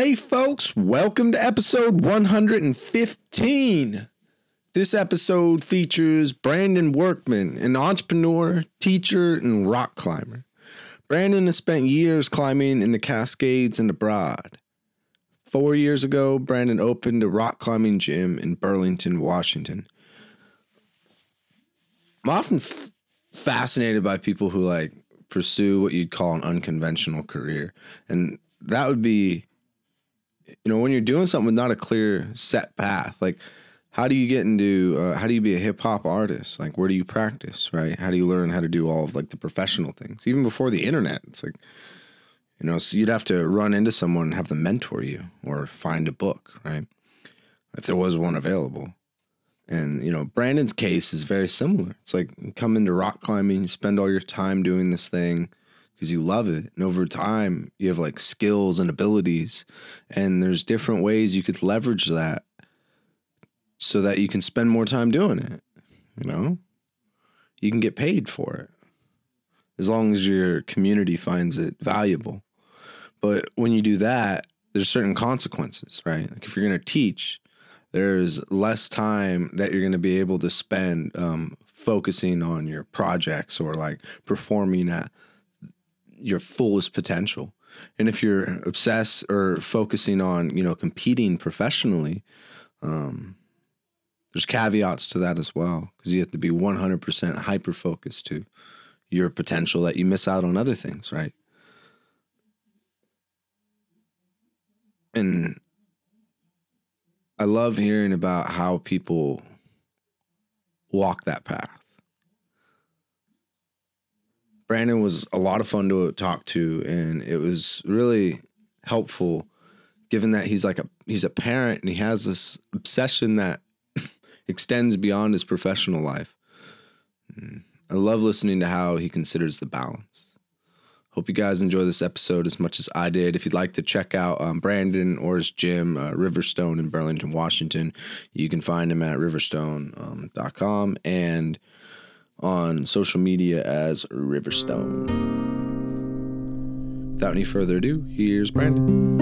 Hey, folks, welcome to episode 115. This episode features Brandon Workman, an entrepreneur, teacher, and rock climber. Brandon has spent years climbing in the Cascades and abroad. Four years ago, Brandon opened a rock climbing gym in Burlington, Washington. I'm often f- fascinated by people who like pursue what you'd call an unconventional career. And that would be you know, when you're doing something with not a clear set path, like how do you get into uh, how do you be a hip hop artist? Like where do you practice, right? How do you learn how to do all of like the professional things? Even before the internet, it's like you know, so you'd have to run into someone and have them mentor you or find a book, right? If there was one available. And you know, Brandon's case is very similar. It's like come into rock climbing, you spend all your time doing this thing, because you love it. And over time, you have like skills and abilities, and there's different ways you could leverage that so that you can spend more time doing it. You know, you can get paid for it as long as your community finds it valuable. But when you do that, there's certain consequences, right? Like if you're going to teach, there's less time that you're going to be able to spend um, focusing on your projects or like performing at your fullest potential. And if you're obsessed or focusing on, you know, competing professionally, um, there's caveats to that as well because you have to be 100% hyper focused to your potential that you miss out on other things, right? And I love hearing about how people walk that path. Brandon was a lot of fun to talk to, and it was really helpful, given that he's like a he's a parent and he has this obsession that extends beyond his professional life. Mm, I love listening to how he considers the balance. Hope you guys enjoy this episode as much as I did. If you'd like to check out um, Brandon or his gym, uh, Riverstone in Burlington, Washington, you can find him at riverstone.com um, and on social media as Riverstone. Without any further ado, here's Brandon.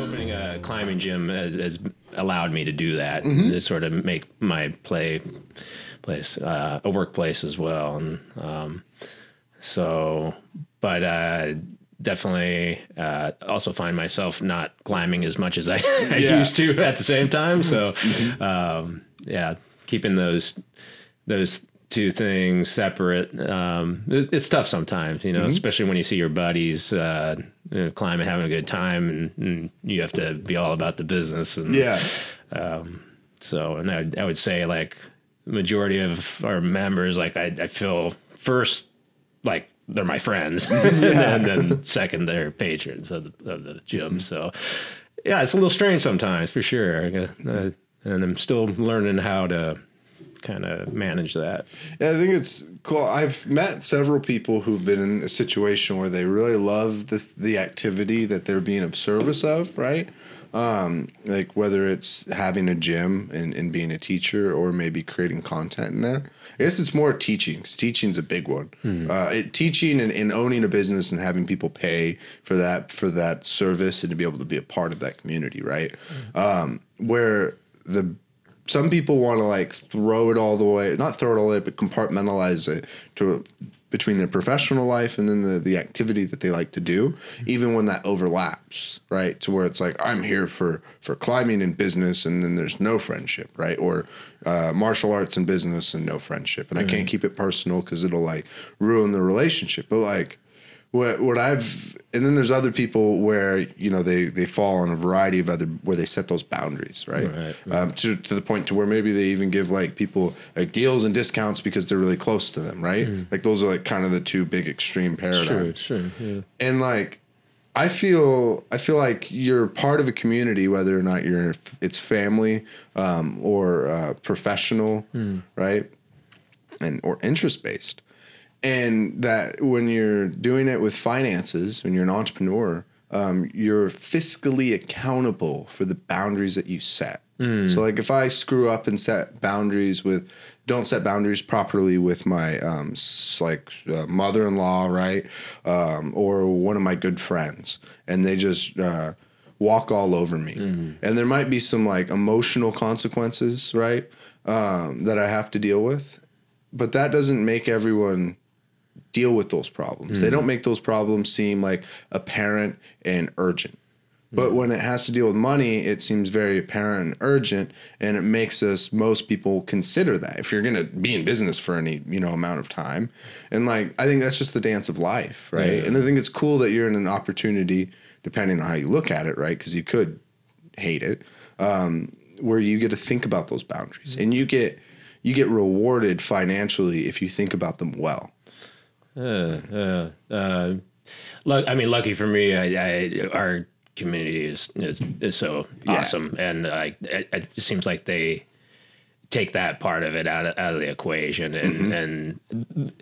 Opening a climbing gym has, has allowed me to do that, mm-hmm. to sort of make my play place uh, a workplace as well, and um, so. But uh, definitely uh, also find myself not climbing as much as I, I yeah. used to at the same time. So, mm-hmm. um, yeah, keeping those those two things separate. Um, it's, it's, tough sometimes, you know, mm-hmm. especially when you see your buddies uh, you know, climbing, having a good time, and, and, you have to be all about the business. And, yeah. Um, so, and I, I would say like majority of our members, like I, I feel first like they're my friends, yeah. and then second they're patrons of the, of the gym. Mm-hmm. So yeah, it's a little strange sometimes for sure, uh, and I'm still learning how to kind of manage that. Yeah, I think it's cool. I've met several people who've been in a situation where they really love the the activity that they're being of service of, right? Um, like whether it's having a gym and, and being a teacher or maybe creating content in there. I guess it's more teaching because teaching's a big one. Mm. Uh, it, teaching and, and, owning a business and having people pay for that for that service and to be able to be a part of that community, right? Mm. Um, where the some people want to like throw it all the way, not throw it all the way, but compartmentalize it to between their professional life and then the, the activity that they like to do even when that overlaps right? To where it's like i'm here for for climbing and business and then there's no friendship right? Or uh, martial arts and business and no friendship. And mm-hmm. i can't keep it personal because it'll like ruin the relationship. But like what what I've and then there's other people where you know they they fall on a variety of other where they set those boundaries right, right, right. Um, to to the point to where maybe they even give like people like deals and discounts because they're really close to them right mm. like those are like kind of the two big extreme paradigms sure, sure yeah. and like I feel I feel like you're part of a community, whether or not you're it's family um, or uh, professional, mm. right, and or interest based and that when you're doing it with finances when you're an entrepreneur um, you're fiscally accountable for the boundaries that you set. So, like, if I screw up and set boundaries with, don't set boundaries properly with my, um, like, uh, mother in law, right? Um, or one of my good friends, and they just uh, walk all over me. And there might be some, like, emotional consequences, right? Um, that I have to deal with. But that doesn't make everyone deal with those problems. They don't make those problems seem like apparent and urgent. But when it has to deal with money, it seems very apparent and urgent, and it makes us most people consider that if you're going to be in business for any you know amount of time, and like I think that's just the dance of life, right? Yeah. And I think it's cool that you're in an opportunity, depending on how you look at it, right? Because you could hate it, um, where you get to think about those boundaries, and you get you get rewarded financially if you think about them well. Uh, uh, uh, look, I mean, lucky for me, I, I our community is is, is so Yeah. awesome, and I, it, seems like they take that part of it out of, out of the equation, and and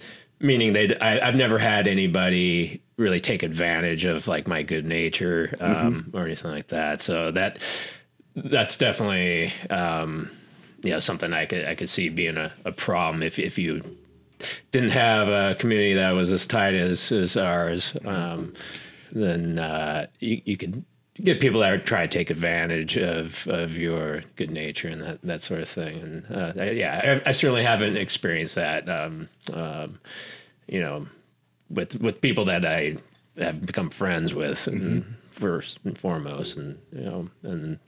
meaning they, I, I've never had anybody really take advantage of like my good nature um, or anything like that. So that that's definitely um, yeah something I could I could see being a, a problem if if you didn't have a community that was as tight as, as ours, um, then uh, you, you could get people that try to take advantage of, of your good nature and that, that sort of thing. And uh, yeah, I, I certainly haven't experienced that, um, um, you know, with with people that I have become friends with, and first and foremost, and you know, and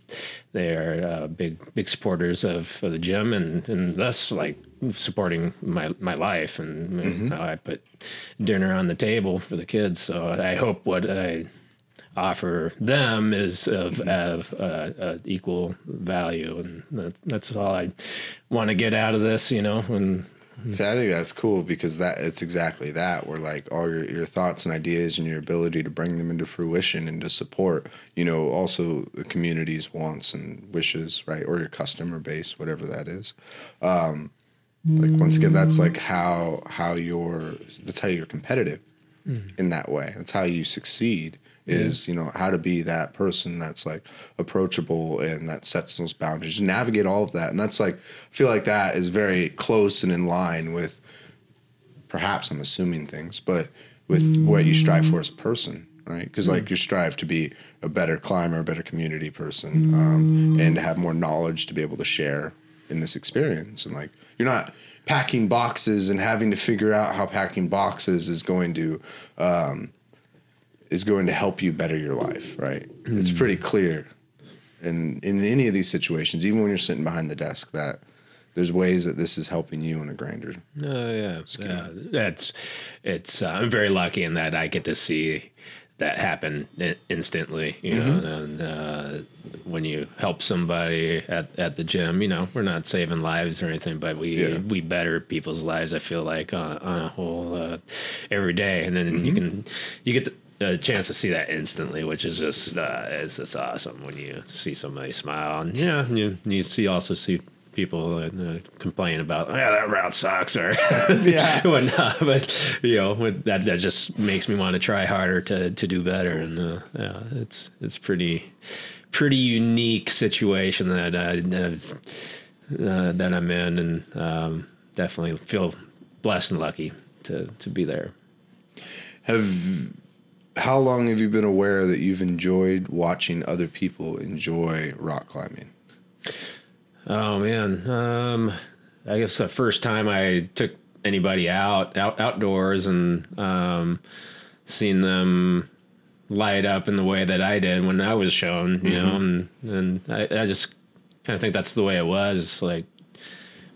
they are uh, big big supporters of, of the gym, and and thus like supporting my my life and, and how I put dinner on the table for the kids. So I hope what I offer them is of, of uh, uh, equal value, and that, that's all I want to get out of this. You know, and Hmm. See, I think that's cool because that it's exactly that. Where like all your, your thoughts and ideas and your ability to bring them into fruition and to support, you know, also the community's wants and wishes, right? Or your customer base, whatever that is. Um, like once again, that's mm. like how how you're that's how you're competitive hmm. in that way. That's how you succeed. Is you know how to be that person that's like approachable and that sets those boundaries, navigate all of that, and that's like I feel like that is very close and in line with perhaps I'm assuming things, but with what you strive for as a person, right? Because like you strive to be a better climber, a better community person, um, and to have more knowledge to be able to share in this experience. And like you're not packing boxes and having to figure out how packing boxes is going to um, is going to help you better your life, right? It's pretty clear. And in any of these situations, even when you're sitting behind the desk, that there's ways that this is helping you in a grander Oh yeah, yeah. That's it's. Uh, I'm very lucky in that I get to see that happen instantly. You know, and uh, when you help somebody at, at the gym, you know, we're not saving lives or anything, but we Yeah. we better people's lives. I feel like on, on a whole uh, every day, and then you can you get. The, a chance to see that instantly, which is just uh, it's just awesome when you see somebody smile, and yeah, you you see also see people uh, complain about yeah that route sucks or Yeah. whatnot. But you know that that just makes me want to try harder to to do better. And uh, yeah, it's it's pretty pretty unique situation that I have, uh, that I'm in, and um, definitely feel blessed and lucky to to be there. Have how long have you been aware that you've enjoyed watching other people enjoy rock climbing? Oh man, um, I guess the first time I took anybody out, out outdoors and um, seen them light up in the way that I did when I was shown, you know, and and I, I just kind of think that's the way it was. It's like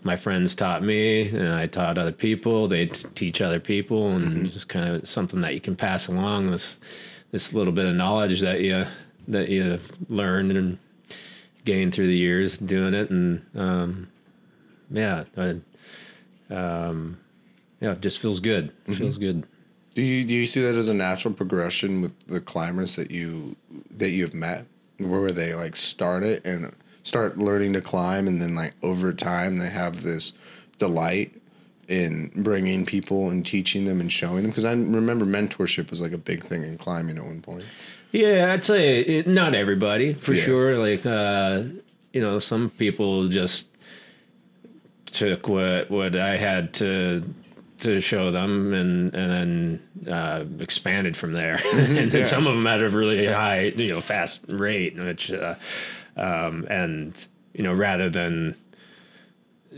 my friends taught me, and I taught other people. They t- teach other people, and just kind of something that you can pass along this this little bit of knowledge that you that you learned and gained through the years doing it, and um, yeah, I, um, yeah, it just feels good. It feels good. Do you do you see that as a natural progression with the climbers that you that you've met, where were they like started and start learning to climb, and then like over time they have this delight in bringing people and teaching them and showing them? Because I remember mentorship was like a big thing in climbing at one point. Yeah, I'd say it, not everybody for Yeah. sure. Like, uh, you know, some people just took what what I had to to show them and and then uh, expanded from there. and then Yeah. some of them at a really high, you know, fast rate, which uh, um, and you know, rather than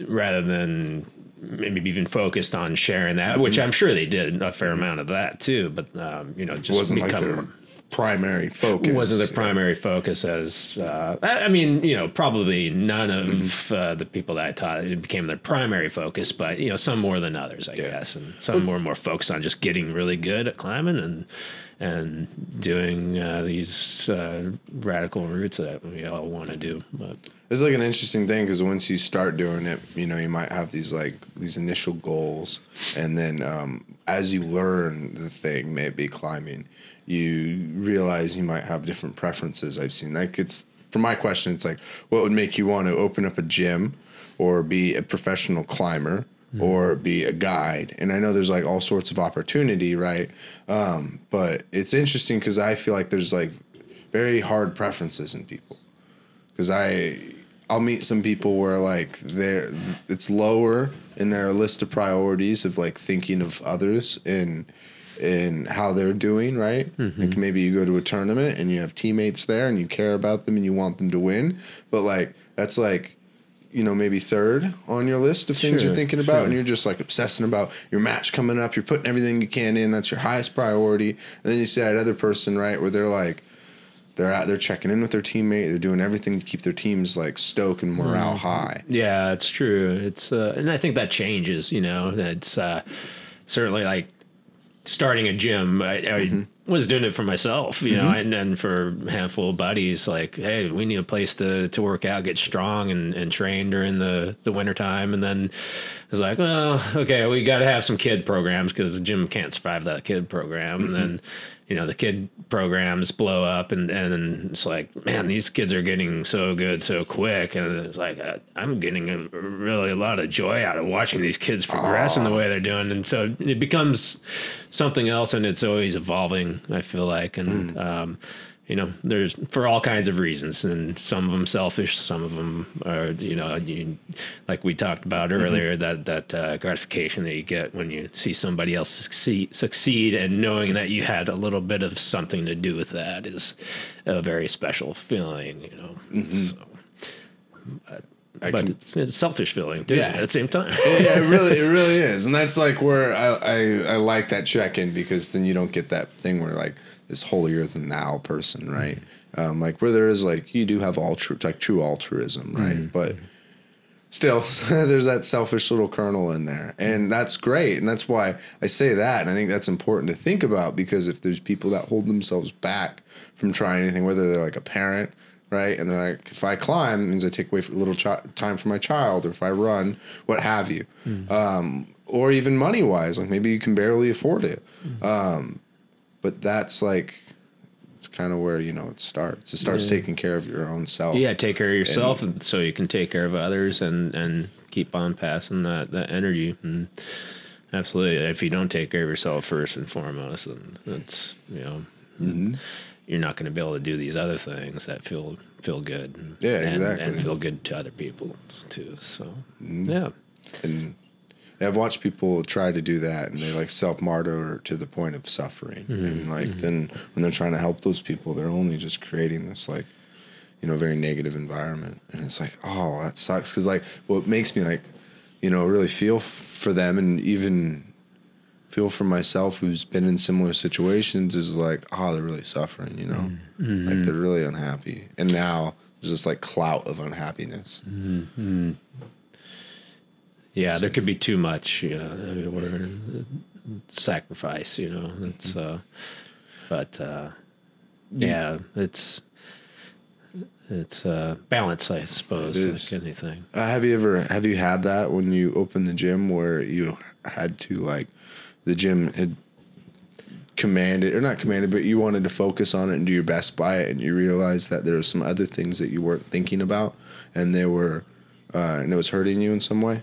rather than maybe even focused on sharing that, which I'm sure they did a fair amount of that too. But um, you know, just wasn't like their primary focus. wasn't their primary focus as uh, I I mean, you know, probably none of Mm-hmm. uh, the people that I taught it became their primary focus, but you know, some more than others, I Yeah. guess, and some were more focused on just getting really good at climbing and and doing uh, these uh, radical routes that we all want to do. But It's like an interesting thing because once you start doing it, you know, you might have these like these initial goals, and then um, as you learn the thing, maybe climbing, you realize you might have different preferences. I've seen like it's for my question, it's like what would make you want to open up a gym or be a professional climber or be a guide. And I know there's like all sorts of opportunity, right? Um, but it's interesting because I feel like there's like very hard preferences in people. Because I I'll meet some people where like they're it's lower in their list of priorities of like thinking of others and and how they're doing right? Like maybe you go to a tournament and you have teammates there and you care about them and you want them to win. But like that's like you know maybe third on your list of things Sure, you're thinking about sure. and you're just like obsessing about your match coming up you're putting everything you can in that's your highest priority and then you see that other person right where they're like they're out there checking in with their teammate. They're doing everything to keep their teams like stoked and morale high. Yeah, it's true. It's uh, and I think that changes. You know, it's uh, certainly like starting a gym. I, I Mm-hmm. Was doing it for myself, you know, mm-hmm. and then for a handful of buddies. Like, hey, we need a place to to work out, get strong, and and train during the the winter time. And then was like, well, okay, we got to have some kid programs because the gym can't survive that kid program. And then you know the kid programs blow up and and it's like man these kids are getting so good so quick. And it's like uh, i'm getting a, really a lot of joy out of watching these kids progress in the way they're doing. And so it becomes something else and it's always evolving i feel like. And um you know there's for all kinds of reasons and some of them selfish some of them are you know you, like we talked about earlier that that uh, gratification that you get when you see somebody else succeed succeed and knowing that you had a little bit of something to do with that is a very special feeling you know so, I but can- it's, it's a selfish feeling too Yeah. at the same time. Yeah, it really, it really is, and that's like where I, I, I like that check in because then you don't get that thing where like this holier than thou person, right? Um, like where there is like you do have all true like true altruism, right? But still, there's that selfish little kernel in there, and that's great, and that's why I say that, and I think that's important to think about because if there's people that hold themselves back from trying anything, whether they're like a parent right? And they're like, if I climb, it means I take away a little chi- time from my child, or if I run, what have you, um, or even money wise, like maybe you can barely afford it. Um, but that's like, it's kind of where you know it starts. It starts taking care of your own self. Yeah, take care of yourself, and, so you can take care of others, and and keep on passing that that energy. And absolutely, if you don't take care of yourself first and foremost, then that's you know. Mm-hmm. You're not going to be able to do these other things that feel feel good, Yeah, and, exactly. and feel good to other people too. So, Mm-hmm. yeah, and I've watched people try to do that, and they like self martyr to the point of suffering. Mm-hmm. And like mm-hmm. then when they're trying to help those people, they're only just creating this like you know very negative environment, and it's like oh that sucks. Because like what makes me like you know really feel f- for them and even feel for myself who's been in similar situations is like oh they're really suffering you know? Mm-hmm. Like they're really unhappy. And now there's this like clout of unhappiness yeah, there could be too much, you know, I mean, we're, sacrifice, you know. It's, uh, but uh, yeah, it's it's uh, balance, I suppose, like anything. Uh, have you ever have you had that when you opened the gym where you had to like the gym had commanded or not commanded but you wanted to focus on it and do your best by it and you realized that there were some other things that you weren't thinking about and they were uh, and it was hurting you in some way?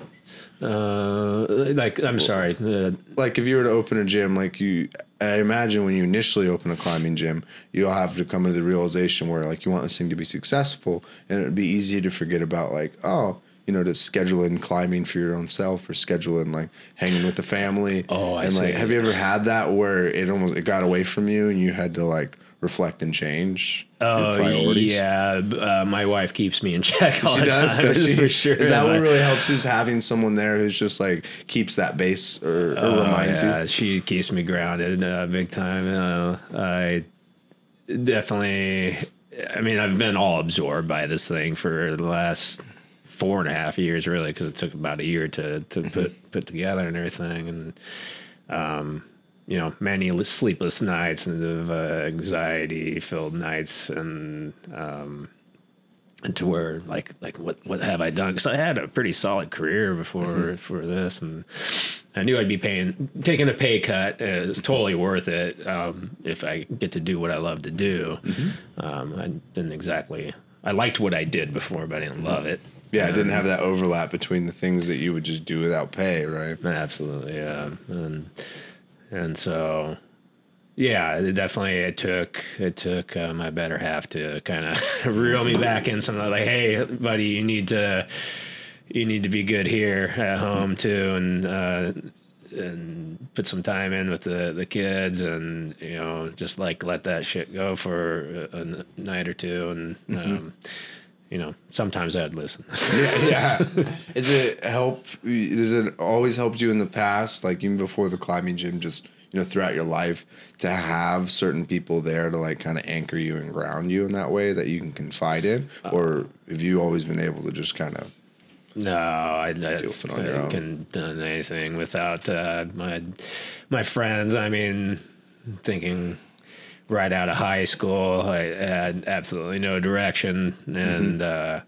Uh, like I'm sorry. Uh, Like if you were to open a gym, like you, I imagine when you initially open a climbing gym, you'll have to come to the realization where like you want this thing to be successful, and it would be easy to forget about like oh. You know, to schedule in climbing for your own self, or schedule in like hanging with the family. Oh, I and like, see. have you ever had that where it almost it got away from you, and you had to like reflect and change oh priorities? yeah, uh, my wife keeps me in check all She the does, time. does she? for sure. Is that what really helps? Is having someone there who's just like keeps that base or, or Oh, reminds yeah, you? she keeps me grounded uh, big time. Uh, I definitely, I mean, I've been all absorbed by this thing for the last four and a half years, really, because it took about a year to to put put together and everything, and um, you know, many sleepless nights and of uh, anxiety filled nights, and um, and to where like like what what have I done? Because I had a pretty solid career before for this, and I knew I'd be paying taking a pay cut. It was totally worth it um, if I get to do what I love to do. Um, I didn't exactly. I liked what I did before, but I didn't love it. Yeah, I didn't have that overlap between the things that you would just do without pay, right? Absolutely, yeah, and and so yeah, it definitely it took it took uh, my better half to kind of reel me back in some like, hey, buddy, you need to you need to be good here at home too, and uh, and put some time in with the the kids, and you know, just like let that shit go for a night or two, and. Um, you know, sometimes I'd listen. yeah, yeah. Is it help? Does it always helped you in the past, like even before the climbing gym, just you know throughout your life, to have certain people there to like kind of anchor you and ground you in that way that you can confide in, or have you always been able to just kind of? No, I, I, with it on your I couldn't done anything without uh, my my friends. I mean, thinking right out of high school, I had absolutely no direction, and uh,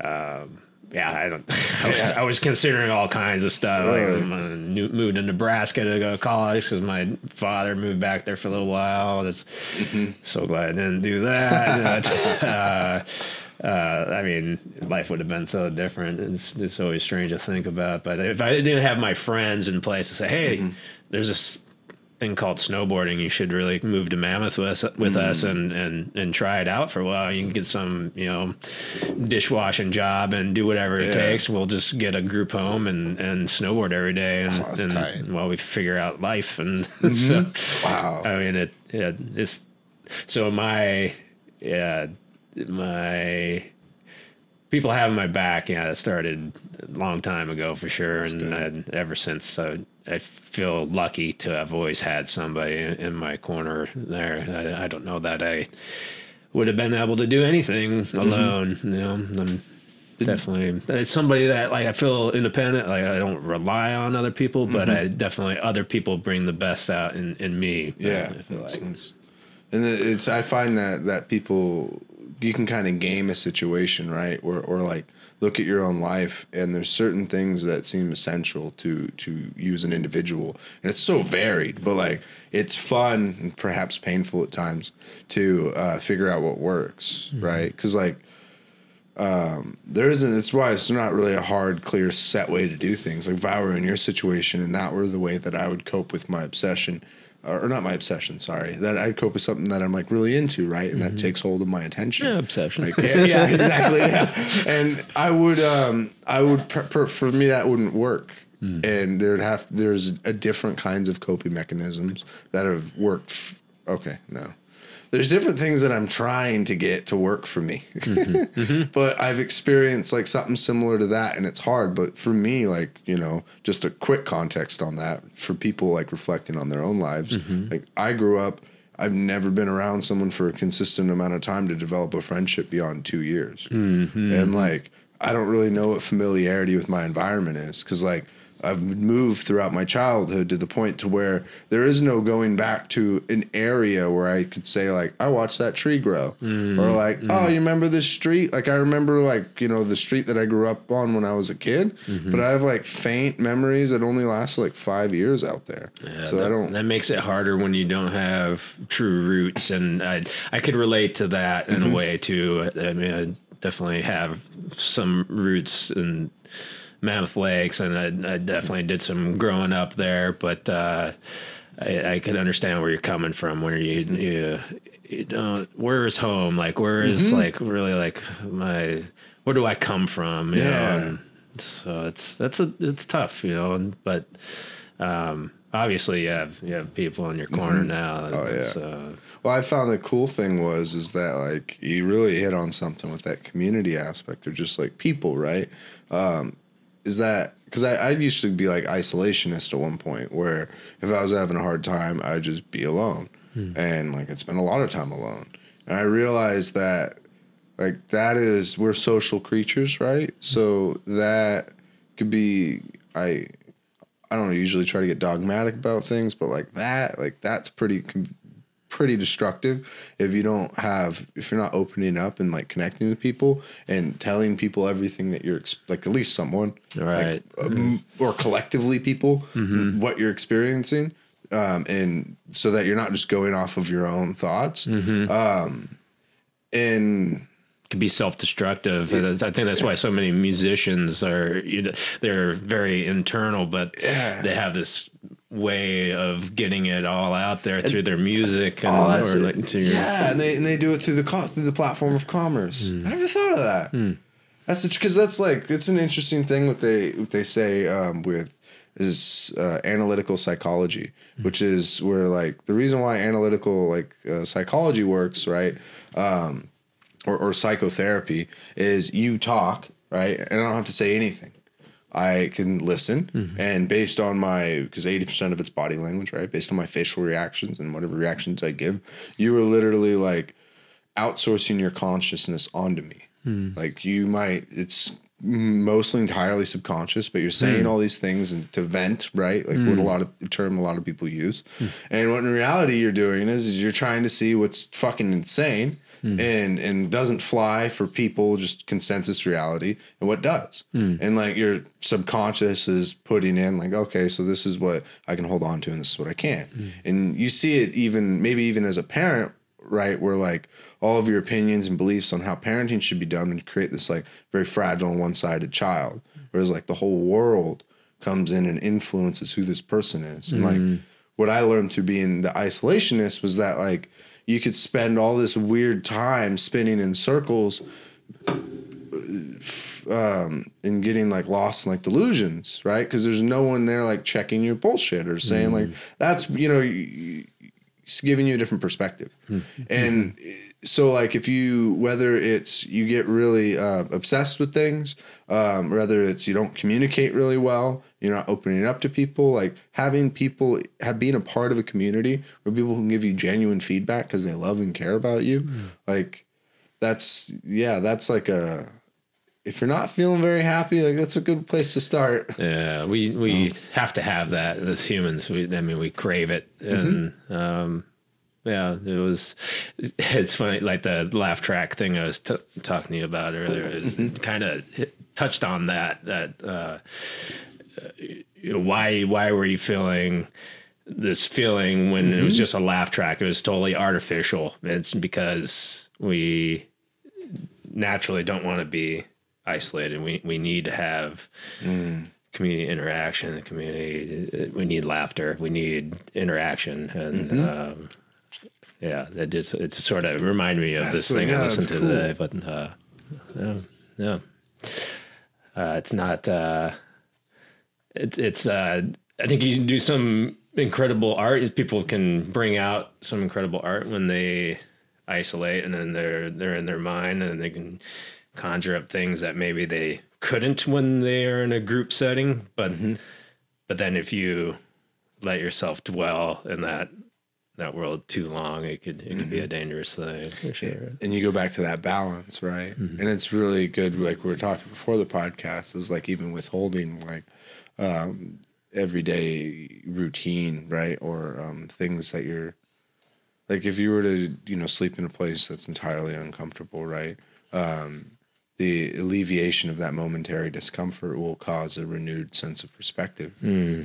um, yeah, I don't. I was, Yeah. I was considering all kinds of stuff. Really? Like, I new- moved to Nebraska to go to college because my father moved back there for a little while. That's Mm-hmm. so glad I didn't do that. Uh, uh, I mean, life would have been so different. It's, it's always strange to think about. But if I didn't have my friends in place to say, "Hey, Mm-hmm. there's this thing called snowboarding. You should really move to Mammoth with us, with Mm. us and, and and try it out for a while. You can get some, you know, dishwashing job and do whatever it Yeah. takes. We'll just get a group home and, and snowboard every day, and, Oh, and while we figure out life. And so, Wow. I mean, it, it it's so my yeah my people having my back. Yeah, it started a long time ago for sure, and I, ever since uh, I feel lucky to have always had somebody in, my corner there. I, I don't know that I would have been able to do anything mm-hmm. alone. You know, I'm definitely it's somebody that like I feel independent. Like I don't rely on other people, but mm-hmm. I definitely other people bring the best out in in me. Yeah, I feel like. sense. and it's I find that that people you can kind of game a situation, right? Or or like look at your own life, and there's certain things that seem essential to to you as an individual, and it's so varied. But like it's fun and perhaps painful at times to uh, figure out what works, right? Because like um, there isn't it's why it's not really a hard clear set way to do things like if i were in your situation and that were the way that i would cope with my obsession or not my obsession sorry that i'd cope with something that i'm like really into right and that takes hold of my attention Yeah, obsession. like, yeah, yeah, exactly. Yeah, and I would, um, I would, per, per, for me, that wouldn't work. And there'd have, there's a different kinds of coping mechanisms that have worked. F- okay, no, there's different things that I'm trying to get to work for me, mm-hmm. Mm-hmm. but I've experienced like something similar to that, and it's hard. But for me, like you know, just a quick context on that for people like reflecting on their own lives. Mm-hmm. Like I grew up. I've never been around someone for a consistent amount of time to develop a friendship beyond two years. And like, I don't really know what familiarity with my environment is because like I've moved throughout my childhood to the point to where there is no going back to an area where I could say like I watched that tree grow. Mm, or like mm. oh you remember this street? Like I remember like you know the street that I grew up on when I was a kid mm-hmm. but I have like faint memories that only lasted like five years out there. Yeah, so that, I don't That makes it harder when you don't have true roots, and I I could relate to that in Mm-hmm. a way too. I mean, I definitely have some roots in Mammoth Lakes, and I, I definitely did some growing up there. But uh, I, I can understand where you're coming from. Where you you, you don't where is home? Like where is, Mm-hmm. like really like my where do I come from? You Yeah. so it's that's a it's tough, you know. And but um, obviously you have you have people in your corner now. Oh, yeah. So Well, I found the cool thing was is that like you really hit on something with that community aspect or just like people, right? Um, is that because I, I used to be like isolationist at one point where if I was having a hard time, I'd just be alone, hmm. and like I'd spend a lot of time alone, and I realized that like that is we're social creatures, right? Hmm. So that could be I I don't usually try to get dogmatic about things, but like that, like that's pretty pretty destructive if you don't have if you're not opening up and like connecting with people and telling people everything that you're like at least someone Right. like, um, or collectively people what you're experiencing um, and so that you're not just going off of your own thoughts. Um, and could be self-destructive. And I think that's why so many musicians are you know, they're very internal, but they have this way of getting it all out there through their music and Oh, or like your- yeah, and they and they do it through the through the platform of commerce. I never thought of that. That's because that's like it's an interesting thing what they what they say um, with is uh, analytical psychology, which is where like the reason why analytical like uh, psychology works, right? Um, or, or psychotherapy is you talk right, and I don't have to say anything. I can listen, mm-hmm. and based on my because eighty percent of it's body language, right? Based on my facial reactions and whatever reactions I give, you are literally like outsourcing your consciousness onto me. Hmm. Like you might, it's mostly entirely subconscious, but you're saying hmm. all these things and to vent, right? Like what a hmm. lot of term a lot of people use. And what in reality you're doing is, is you're trying to see what's fucking insane Hmm. and and doesn't fly for people, just consensus reality, and what does. Hmm. And like your subconscious is putting in like, okay, so this is what I can hold on to and this is what I can't. Hmm. And you see it even maybe even as a parent right? Where like all of your opinions and beliefs on how parenting should be done and create this like very fragile and one sided child. Whereas like the whole world comes in and influences who this person is. And like what I learned through being the isolationist was that like you could spend all this weird time spinning in circles um and getting like lost in like delusions right? Because there's no one there like checking your bullshit or saying like mm. that's you know you- you- it's giving you a different perspective. Hmm. And hmm. So like if you whether it's you get really uh, obsessed with things um, whether it's you don't communicate really well you're not opening up to people like having people have being a part of a community where people can give you genuine feedback because they love and care about you like that's yeah that's like a if you're not feeling very happy like that's a good place to start. Yeah, we we have to have that as humans. We, I mean, we crave it, and um, yeah, it was. It's funny, like the laugh track thing I was t- talking to you about earlier is kind of touched on that. That uh, you know, why why were you feeling this feeling when it was just a laugh track? It was totally artificial. It's because we naturally don't want to be isolated. We we need to have community interaction. The community we need laughter. We need interaction, and um, yeah, that just it just sort of reminded me of this thing yeah, I listened that's to today. But uh, yeah, yeah. Uh, it's not. Uh, it's it's. Uh, I think you can do some incredible art. People can bring out some incredible art when they isolate, and then they're they're in their mind, and they can conjure up things that maybe they couldn't when they are in a group setting. But but then if you let yourself dwell in that that world too long, it could it could be a dangerous thing for sure. and you go back to that balance right? And it's really good like we were talking before the podcast is like even withholding like um everyday routine right? Or um things that you're like if you were to you know sleep in a place that's entirely uncomfortable right? Um the alleviation of that momentary discomfort will cause a renewed sense of perspective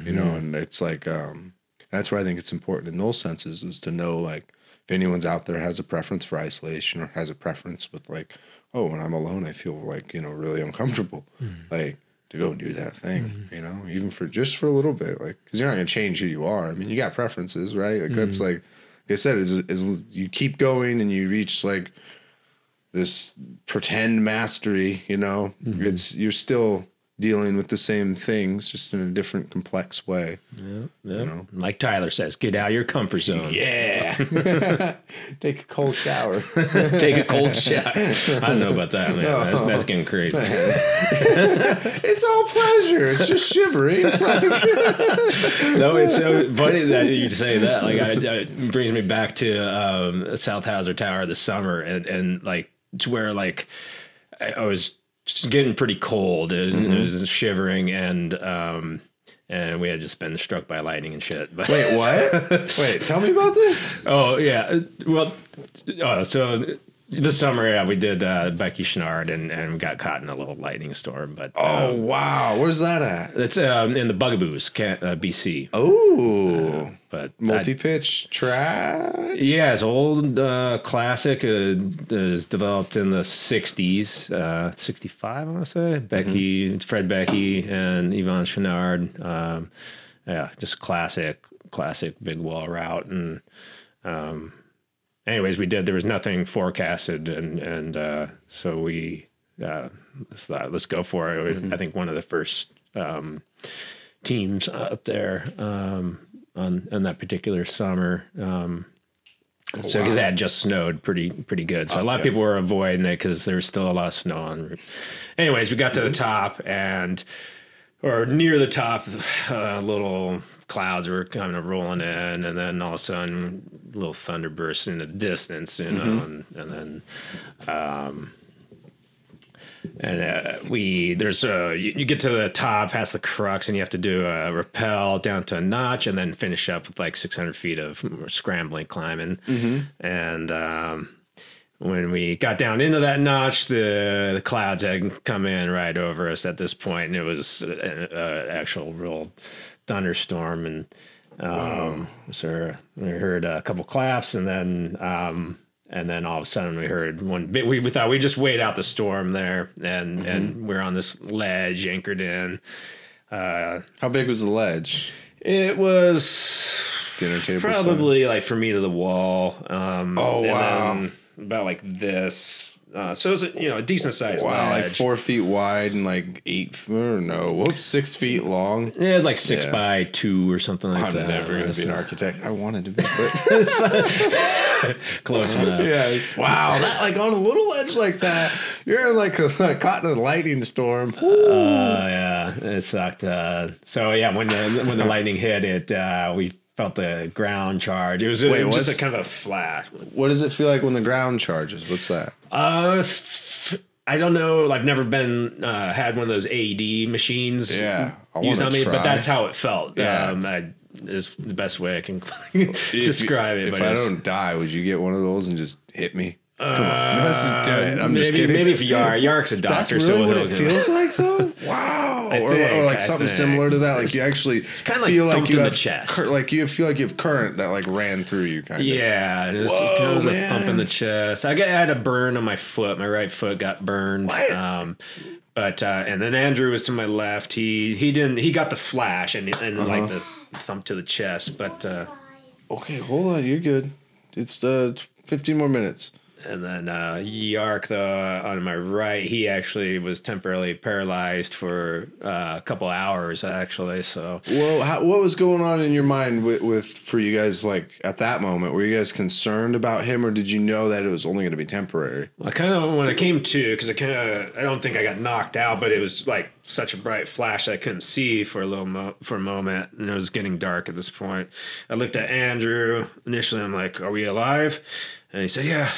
you know? And it's like um that's where i think it's important in those senses is to know like if anyone's out there has a preference for isolation or has a preference with like, oh, when I'm alone, I feel like you know really uncomfortable, mm-hmm. like to go and do that thing, mm-hmm. you know, even for just for a little bit, like because you're not gonna change who you are. I mean, you got preferences, right? Like that's mm-hmm. like, like I said, is is you keep going and you reach like this pretend mastery, you know, it's you're still dealing with the same things, just in a different, complex way. Yeah. Like Tyler says, get out of your comfort zone. Yeah. Take a cold shower. Take a cold shower. I don't know about that, man. That's, that's getting crazy. it's all pleasure. It's just shivering. no, it's so funny that you say that. Like, I, it brings me back to um, South Howser Tower this summer, and and like to where like I, I was just getting pretty cold. It was, it was shivering, and um, and we had just been struck by lightning and shit. But Wait, what? Wait, tell me about this. Oh yeah. Well, oh, so this summer, yeah, we did uh, Beckey Chouinard and and got caught in a little lightning storm. But Oh um, wow, where's that at? it's um, in the Bugaboos, Can- uh, BC. Oh, But multi-pitch trad. yeah, it's old uh, classic. Uh, is developed in the '60s, uh, '65, I want to say. Beckey, Fred Beckey, and Yvon Chouinard. Um, yeah, just classic, classic big wall route. And um, anyways, we did. There was nothing forecasted, and and uh, so we uh, let's, thought, let's go for it. I think one of the first um, teams up there um, on on that particular summer. Um, so because it had just snowed pretty pretty good, so a lot of people were avoiding it because there was still a lot of snow on. Anyways, we got to the top and or near the top, uh, little clouds were kind of rolling in, and then all of a sudden, little thunder bursts in the distance, you know, and, and then. Um, and uh, we there's a you, you get to the top past the crux and you have to do a rappel down to a notch and then finish up with like 600 feet of scrambling climbing and um, when we got down into that notch the, the clouds had come in right over us at this point and it was an actual real thunderstorm and um, so we heard a couple claps and then um, and then all of a sudden we heard one bit. We, we thought we just wait out the storm there, and and we're on this ledge anchored in. Uh, How big was the ledge? it was Dinner table probably like from me to the wall. Um, Oh, and wow. then about like this. Uh, so it was a, you know a decent size. Wow, like four feet wide and like eight. f- Or no, whoops, six feet long. Yeah, it was like six Yeah. by two or something like that. I'm never gonna be an architect. I wanted to be, but close enough. yeah, wow, that like on a little ledge like that, you're in like a, caught in a lightning storm. Uh, yeah, it sucked. Uh, so yeah, when the when the lightning hit it, uh, we felt the ground charge. It was, Wait, it was just a kind of a flash. What does it feel like when the ground charges? What's that? Uh, f- I don't know. I've never been uh, had one of those AED machines. Yeah, I used on me, try. but that's how it felt. Yeah. Um, I, is the best way I can you- describe it. If I don't die, would you get one of those and just hit me? Come on, let's just do it. I'm Uh, maybe, just kidding. Maybe if Yark, Yark's a That's doctor, really so what it feels like, though. Wow, or, think, or like I something think. similar to that. Like you actually it's kinda like feel like you in the have chest. like you feel like you have current that like ran through you, kind of. Yeah, was Whoa, kind of a man. thump in the chest. I got I had a burn on my foot. My right foot got burned. What? Um, but uh, and then Andrew was to my left. He he didn't. He got the flash and and Uh-huh. like the thump to the chest. But uh, Okay, hold on. You're good. It's uh 15 more minutes. And then uh, Yark though on my right, he actually was temporarily paralyzed for uh, a couple hours actually. So Well, how, what was going on in your mind with, with for you guys? Like at that moment, were you guys concerned about him, or did you know that it was only going to be temporary? I kind of when I came to because I kind of I don't think I got knocked out, but it was like such a bright flash I couldn't see for a little mo- for a moment, and it was getting dark at this point. I looked at Andrew initially. I'm like, "Are we alive?" And he said, "Yeah,"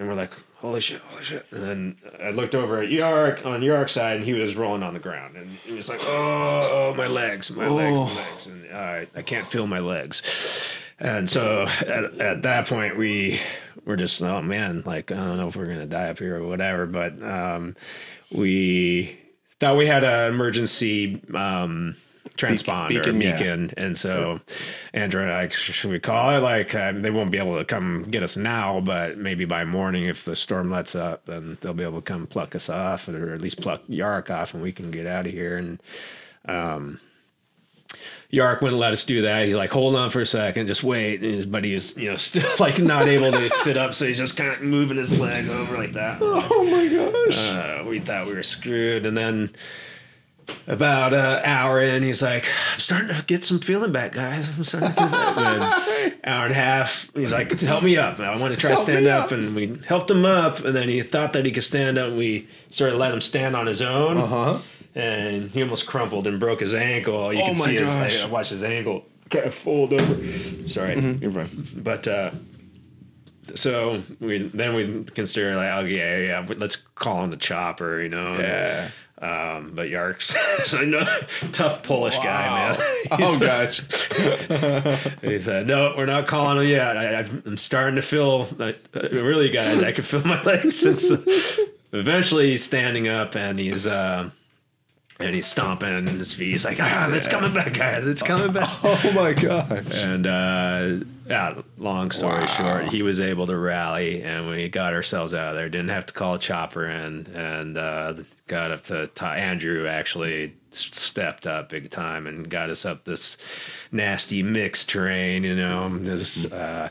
and we're like. Holy shit! Holy shit! And then I looked over at Yark on Yark's side, and he was rolling on the ground, and he was like, "Oh, oh my legs, my legs, my legs!" And I, I can't feel my legs. And so at, at that point, we were just, oh man, like, I don't know if we're going to die up here or whatever. But um, we thought we had an emergency um, transponder beacon, or yeah. And so Andrew and I, should we call it? Like, they won't be able to come get us now, but maybe by morning, if the storm lets up, then they'll be able to come pluck us off or at least pluck Yark off and we can get out of here. And, um, Yark wouldn't let us do that. He's like, hold on for a second, just wait. And his buddy is, you know, still like not able to sit up, so he's just kind of moving his leg over like that. Oh my gosh. Uh, we thought we were screwed, and then about an hour in, he's like, "I'm starting to get some feeling back, guys. I'm starting to get back." Hour and a half, he's like, "Help me up. I want to try to Help stand up. up. And we helped him up, and then he thought that he could stand up. And we sort of let him stand on his own. Uh huh. And he almost crumpled and broke his ankle. You Oh can my see gosh. his. I watched his ankle kind of fold over. Sorry You're fine. but uh so we then we consider like okay yeah yeah let's call him the chopper you know Yeah. Um but yark's so no tough polish guy man Oh gosh. he said no we're not calling him yet I, i'm starting to feel like, uh, really guys i can feel my legs since eventually he's standing up and he's um and he's stomping his feet. He's like, ah, it's coming back, guys. It's coming back. Oh my gosh. And uh, yeah, long story Wow. short, he was able to rally, and we got ourselves out of there. Didn't have to call a chopper in, and uh, got up to to Andrew. Actually, stepped up big time and got us up this nasty mixed terrain. You know, this. Uh,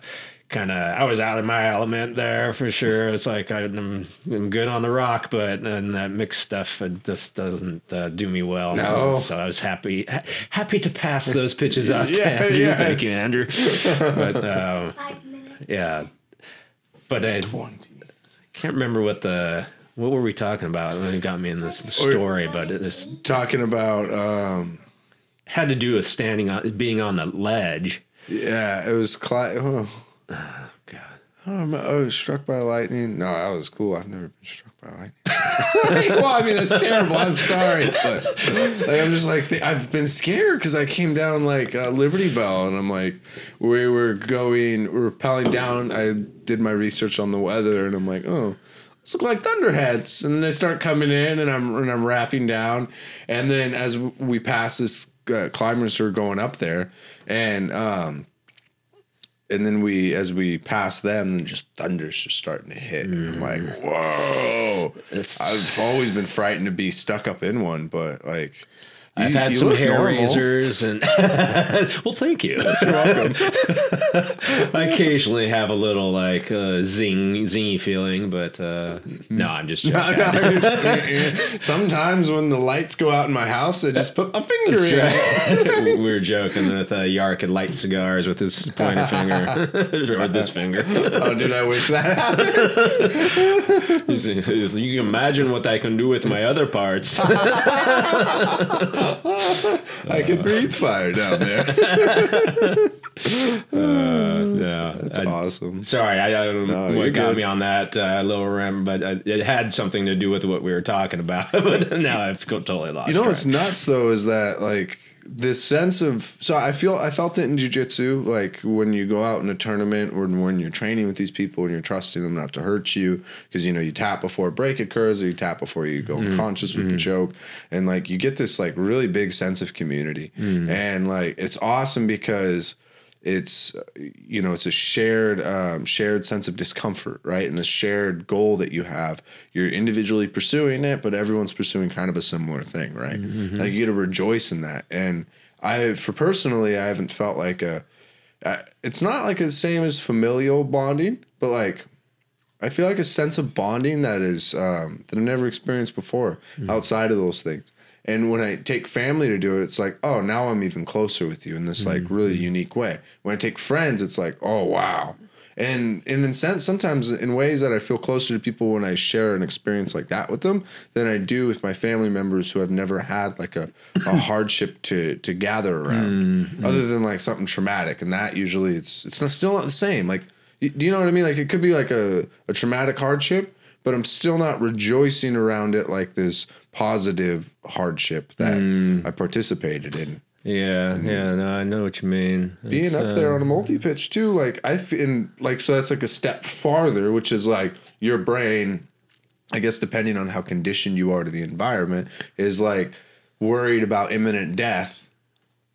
Kind of, I was out of my element there for sure. It's like I'm, I'm good on the rock, but and that mixed stuff it just doesn't uh, do me well. No. So I was happy, ha- happy to pass those pitches off to Yeah, Andrew. yes. Thank you, Andrew. But um, Five minutes. yeah, but I can't remember what the what were we talking about it got me in this the story. But was, Talking about um had to do with standing on being on the ledge. yeah, it was Clyde. Oh, God. I don't remember. Oh, struck by lightning. No, that was cool. I've never been struck by lightning. well, I mean that's terrible. I'm sorry, but like I'm just like I've been scared because I came down like uh, Liberty Bell, and I'm like we were going, we were rappelling down. I did my research on the weather, and I'm like, oh. These look like thunderheads, and then they start coming in, and I'm and I'm wrapping down, and then as we pass this uh, climbers who are going up there, and um, and then we as we pass them then just thunder's just starting to hit. And i'm like whoa. It's- i've always been frightened to be stuck up in one but like I've had some hair normal. razors and well, thank you. You're welcome. I occasionally have a little like uh, zing zingy feeling, but uh, no, I'm just No, joking. no, just- sometimes when the lights go out in my house i just put a finger That's in it right. we were joking with uh, Yark and light cigars with his pointer finger or this finger. oh dude i wish that happened you can imagine what I can do with my other parts. i can breathe fire down there yeah, that's I- awesome Sorry, I, I don't know No, what got good. me on that uh, little rim, but uh, it had something to do with what we were talking about. but now I've totally lost. You know track. what's nuts though is that like this sense of so I feel I felt it in jujitsu like when you go out in a tournament or when you're training with these people and you're trusting them not to hurt you because you know you tap before a break occurs or you tap before you go mm-hmm. unconscious with the mm-hmm. choke. And like you get this like really big sense of community. Mm. And like it's awesome because it's you know it's a shared um, shared sense of discomfort right? And the shared goal that you have you're individually pursuing it but everyone's pursuing kind of a similar thing right? Like you get to rejoice in that. And i for personally i haven't felt like a I- it's not like the same as familial bonding but like i feel like a sense of bonding that is um, that i've never experienced before outside of those things and when I take family to do it, it's like, oh, now I'm even closer with you in this like mm-hmm. really mm-hmm. unique way. When I take friends, it's like, oh wow. And, and in sense, sometimes in ways that I feel closer to people when I share an experience like that with them than I do with my family members who have never had like a, a hardship to to gather around, mm-hmm. other than like something traumatic. And that usually it's it's not still not the same. Like, do you know what I mean? Like it could be like a, a traumatic hardship, but I'm still not rejoicing around it like this positive hardship that I participated in. Yeah, yeah, no, I know what you mean. Being It's, up uh, there on a multi pitch too, like I feel like so that's like a step farther, which is like your brain, I guess depending on how conditioned you are to the environment, is like worried about imminent death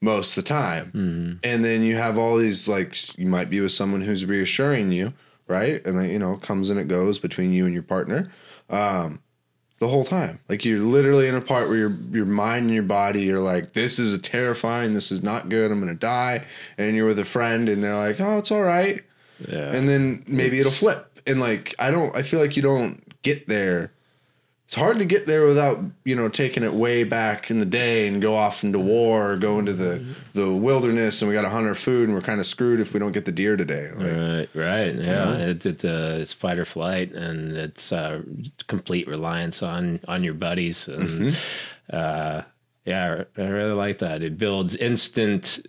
most of the time. And then you have all these like you might be with someone who's reassuring you, right? And then you know comes and it goes between you and your partner. Um, the whole time. Like you're literally in a part where your your mind and your body you're like, this is terrifying, this is not good, I'm gonna die. And you're with a friend and they're like, oh, it's all right. Yeah. And then maybe it'll flip. And like I don't I feel like you don't get there. It's hard to get there without, you know, taking it way back in the day and go off into war or go into the the wilderness and we got to hunt our food and we're kind of screwed if we don't get the deer today. Like, Right, right, yeah. It, it, uh, it's fight or flight, and it's uh, complete reliance on on your buddies, and uh, yeah, I really like that. It builds instant,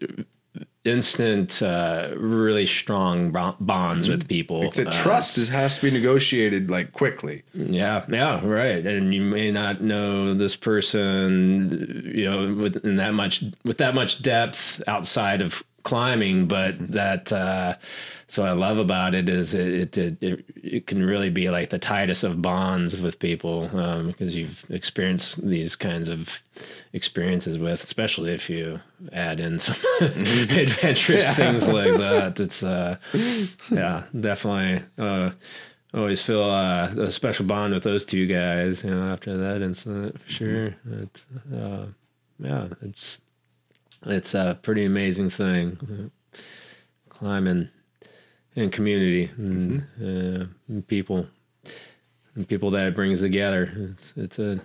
instant, uh, really strong bonds with people. the Uh, trust is, has to be negotiated like quickly. yeah, yeah, right. And you may not know this person, you know, with in that much with that much depth outside of climbing, but that uh so what I love about it is it it, it it can really be like the tightest of bonds with people um, because you've experienced these kinds of experiences with, especially if you add in some adventurous things like that. It's uh, yeah, definitely. Uh, always feel uh, a special bond with those two guys. You know, after that incident, for sure. It's, uh, yeah, it's it's a pretty amazing thing. Climbing in community and, uh, and people and people that it brings together. It's it's a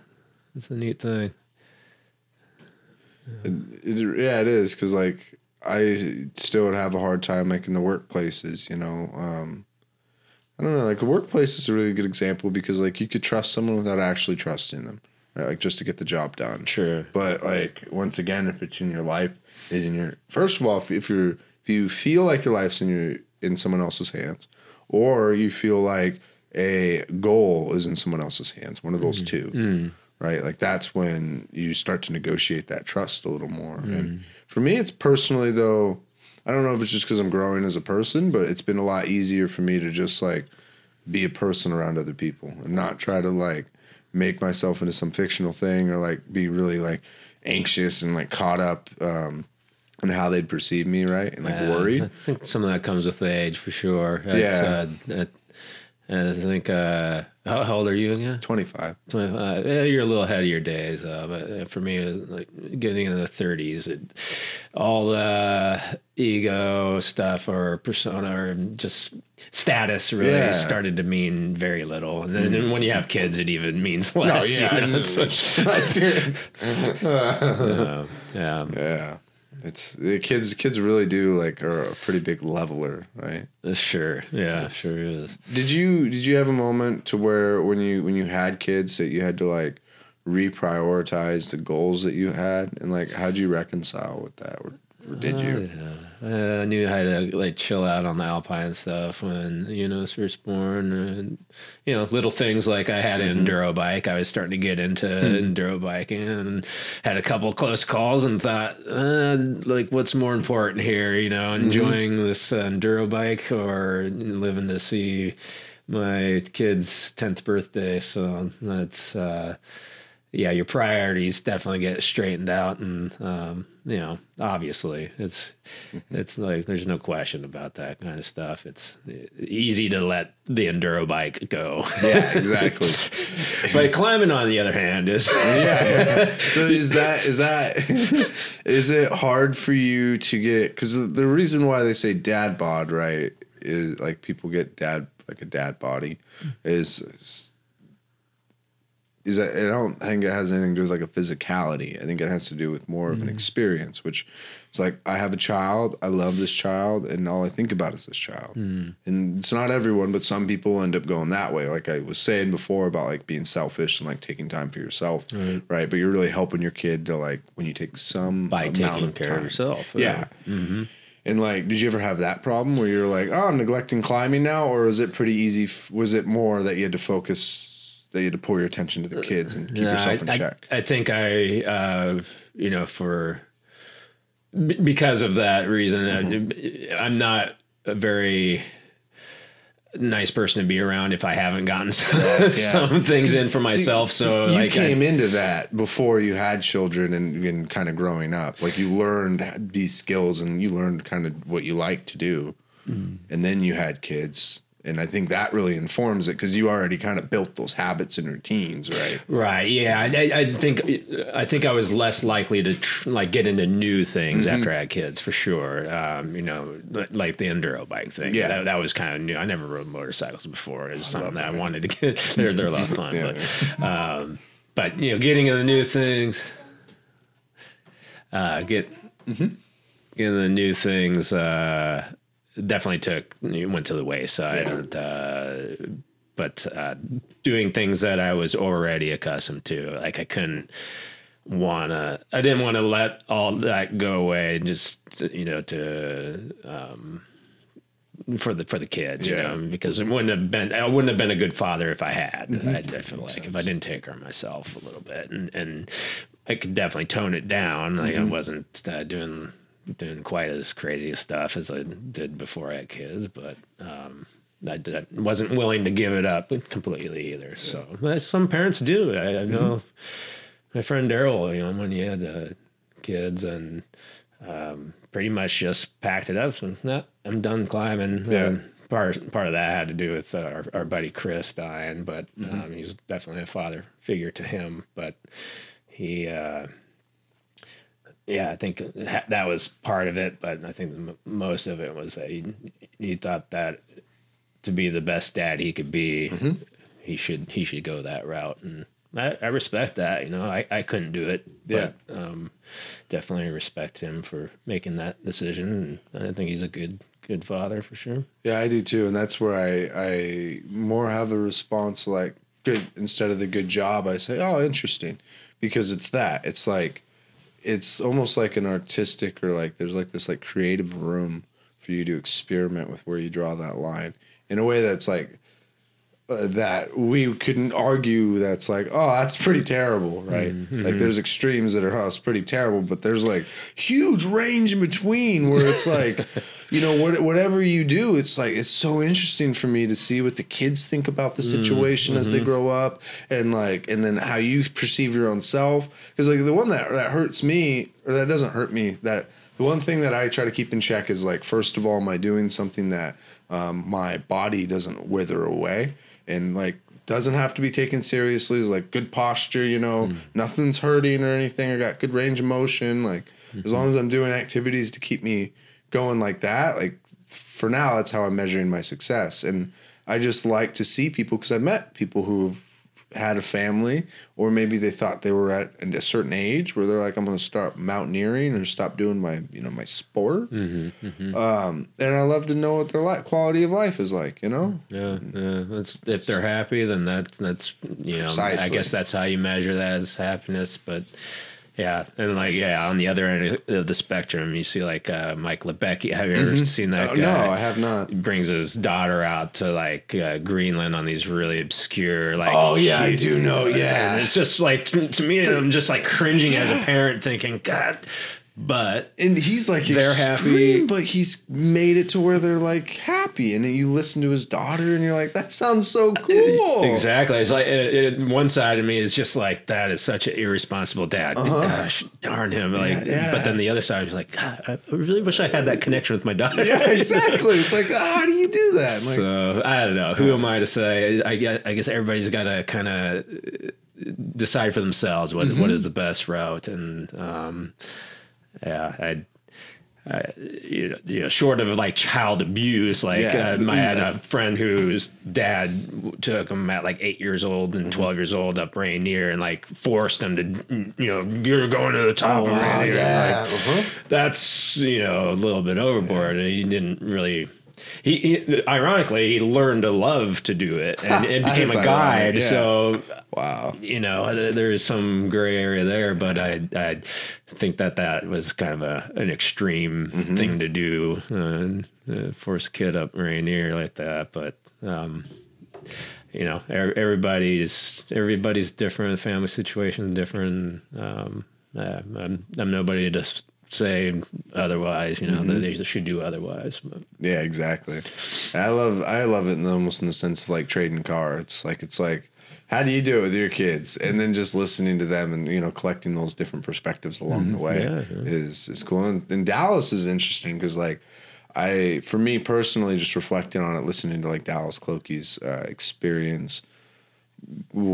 it's a neat thing. It, yeah, it is because like I still would have a hard time like in the workplaces. You know, um, I don't know. Like a workplace is a really good example because like you could trust someone without actually trusting them, right? Like just to get the job done. Sure. But like once again, if it's in your life, is in your first of all, if, if you're if you feel like your life's in your in someone else's hands, or you feel like a goal is in someone else's hands, one of those mm. two, mm. right? Like that's when you start to negotiate that trust a little more. Mm. And for me, it's personally though. I don't know if it's just because I'm growing as a person, but it's been a lot easier for me to just like be a person around other people and not try to like make myself into some fictional thing or like be really like anxious and like caught up um in how they'd perceive me, right? And like Yeah, worried. I think some of that comes with age for sure. Yeah. Uh, and I think, uh, how, old are you again? 25. 25. Yeah, you're a little ahead of your days. Uh, but uh, for me, like getting in the 30s, it, all the ego stuff or persona or just status really Yeah. started to mean very little. And then and when you have kids, it even means less. you know? Uh, yeah. yeah. It's the kids kids really do like are a pretty big leveler, right? Sure. Yeah, sure is. Did you did you have a moment to where when you when you had kids that you had to like reprioritize the goals that you had and like how'd you reconcile with that or, or did you? Uh, I knew how to like chill out on the alpine stuff when Eunice was first born, and you know little things like I had an enduro bike. I was starting to get into enduro biking, and had a couple close calls, and thought, uh, like, what's more important here? You know, enjoying this enduro bike or living to see my kid's tenth birthday. So that's. Uh, yeah, your priorities definitely get straightened out, and um, you know, obviously, it's it's like there's no question about that kind of stuff. It's easy to let the enduro bike go. Yeah, exactly. but climbing, on the other hand, is yeah. So is that is that is it hard for you to get because the reason why they say dad bod right is like people get dad like a dad body is is that I don't think it has anything to do with like a physicality. I think it has to do with more of an mm-hmm. experience, which it's like I have a child, I love this child, and all I think about is this child. Mm. And it's not everyone, but some people end up going that way. Like I was saying before about like being selfish and like taking time for yourself, right? But you're really helping your kid to like when you take some by amount taking of care of time. yourself. Yeah. Mm-hmm. And like, did you ever have that problem where you're like, oh, I'm neglecting climbing now, or was it pretty easy? F- was it more that you had to focus, that you had to pull your attention to the kids and keep Yeah, yourself in I- check? I think I, uh, you know, for b- because of that reason, I- I'm not a very. nice person to be around if I haven't gotten some, yeah. some things in for See, myself. So you like, I- came into that before you had children and, and kind of growing up. Like you learned these skills and you learned kind of what you like to do, Mm-hmm. and then you had kids. And I think that really informs it because you already kind of built those habits and routines, right? Right. Yeah. I, I- I think I think I was less likely to tr- like get into new things Mm-hmm. after I had kids for sure. Um, you know, like the enduro bike thing. Yeah. That, that was kind of new. I never rode motorcycles before. It was something that I wanted to get. they're they're a lot of fun. Yeah. But, um, but you know, getting into the new things. Uh, get Mm-hmm. getting the new things. Uh, definitely took went to the wayside. Yeah. And, uh, but uh, doing things that I was already accustomed to, like I couldn't wanna, I didn't want to let all that go away. Just you know to. Um, for the for the kids, you Yeah. know, because it wouldn't have been I wouldn't have been a good father if I had. I, I feel like if I didn't take care of myself a little bit, and and I could definitely tone it down. Like I wasn't uh, doing doing quite as crazy stuff as I did before I had kids, but um, I, I wasn't willing to give it up completely either. So some parents do. I, I know my friend Daryl, you know, when he had uh, kids and um, pretty much just packed it up. So no, I'm done climbing. Yeah. And part part of that had to do with uh, our, our buddy Chris dying, but um, he's definitely a father figure to him. But he, uh, yeah, I think that was part of it. But I think most of it was that he he thought that to be the best dad he could be, he should he should go that route, and I, I respect that. You know, I, I couldn't do it, Yeah. but um, definitely respect him for making that decision, and I think he's a good good father for sure. Yeah, I do too, and that's where I I more have a response like good instead of the good job. I say, oh, interesting, because it's that. It's like it's almost like an artistic or like there's like this like creative room for you to experiment with where you draw that line in a way that's like Uh, that we couldn't argue that's like oh that's pretty terrible right? Mm-hmm. Like there's extremes that are oh it's pretty terrible but there's like huge range in between where it's like you know what, whatever you do it's like it's so interesting for me to see what the kids think about the mm, situation as they mm-hmm. grow up and like and then how you perceive your own self. Because like the one that that hurts me or that doesn't hurt me that the one thing that I try to keep in check is like first of all am I doing something that um, my body doesn't wither away and like doesn't have to be taken seriously. It's like good posture, you know, mm. nothing's hurting or anything. I got good range of motion. Like as long mm-hmm. as I'm doing activities to keep me going like that, like for now, that's how I'm measuring my success. And I just like to see people because I've met people who've had a family or maybe they thought they were at a certain age where they're like i'm going to start mountaineering or stop doing my you know my sport um, and i love to know what their li- quality of life is like you know Yeah, yeah. That's, if they're happy, then that's that's you know. I guess that's how you measure that as happiness. But yeah, and like yeah, on the other end of the spectrum, you see like uh, Mike Libecki. Have you ever seen that Oh, guy? no i have not He brings his daughter out to like uh, Greenland on these really obscure like. Oh, yeah, I do know, yeah. and it's just like to me, I'm just like cringing as a parent, thinking, God. But and he's like They're extreme, happy. but he's made it to where they're like happy and then you listen to his daughter and you're like that sounds so cool Exactly. It's like it, it, one side of me is just like that is such an irresponsible dad. Gosh, darn him! Like, Uh-huh. yeah. but then the other side is like, God, I really wish I had that connection with my daughter. yeah exactly it's like ah, how do you do that like, So I don't know. Who am I to say? I guess, I guess everybody's got to kind of decide for themselves what Mm-hmm. what is the best route, and um, yeah, I. I, you, know, short of like child abuse, like Yeah. uh, I had a friend whose dad took him at like eight years old Mm-hmm. and 12 years old up Rainier and like forced him to, you know, you're going to the top of Oh, wow, Rainier. yeah, Like, uh-huh. that's you know a little bit overboard. He didn't really. He, he ironically he learned to love to do it and it became a guide. yeah. So wow you know th- there is some gray area there, but I I think that that was kind of a an extreme Mm-hmm. thing to do, uh, uh, force a kid up Rainier like that. But um, you know er- everybody's everybody's different, family situation different. Um, uh, I'm I'm nobody to say otherwise. You know that they should do otherwise. But Yeah, exactly. I love I love it in the, almost in the sense of like trading cards. Like it's like how do you do it with your kids? And then just listening to them and you know collecting those different perspectives along the way Yeah, yeah. is is cool. And, and Dallas is interesting because like I for me personally just reflecting on it, listening to like Dallas Clokey's uh, experience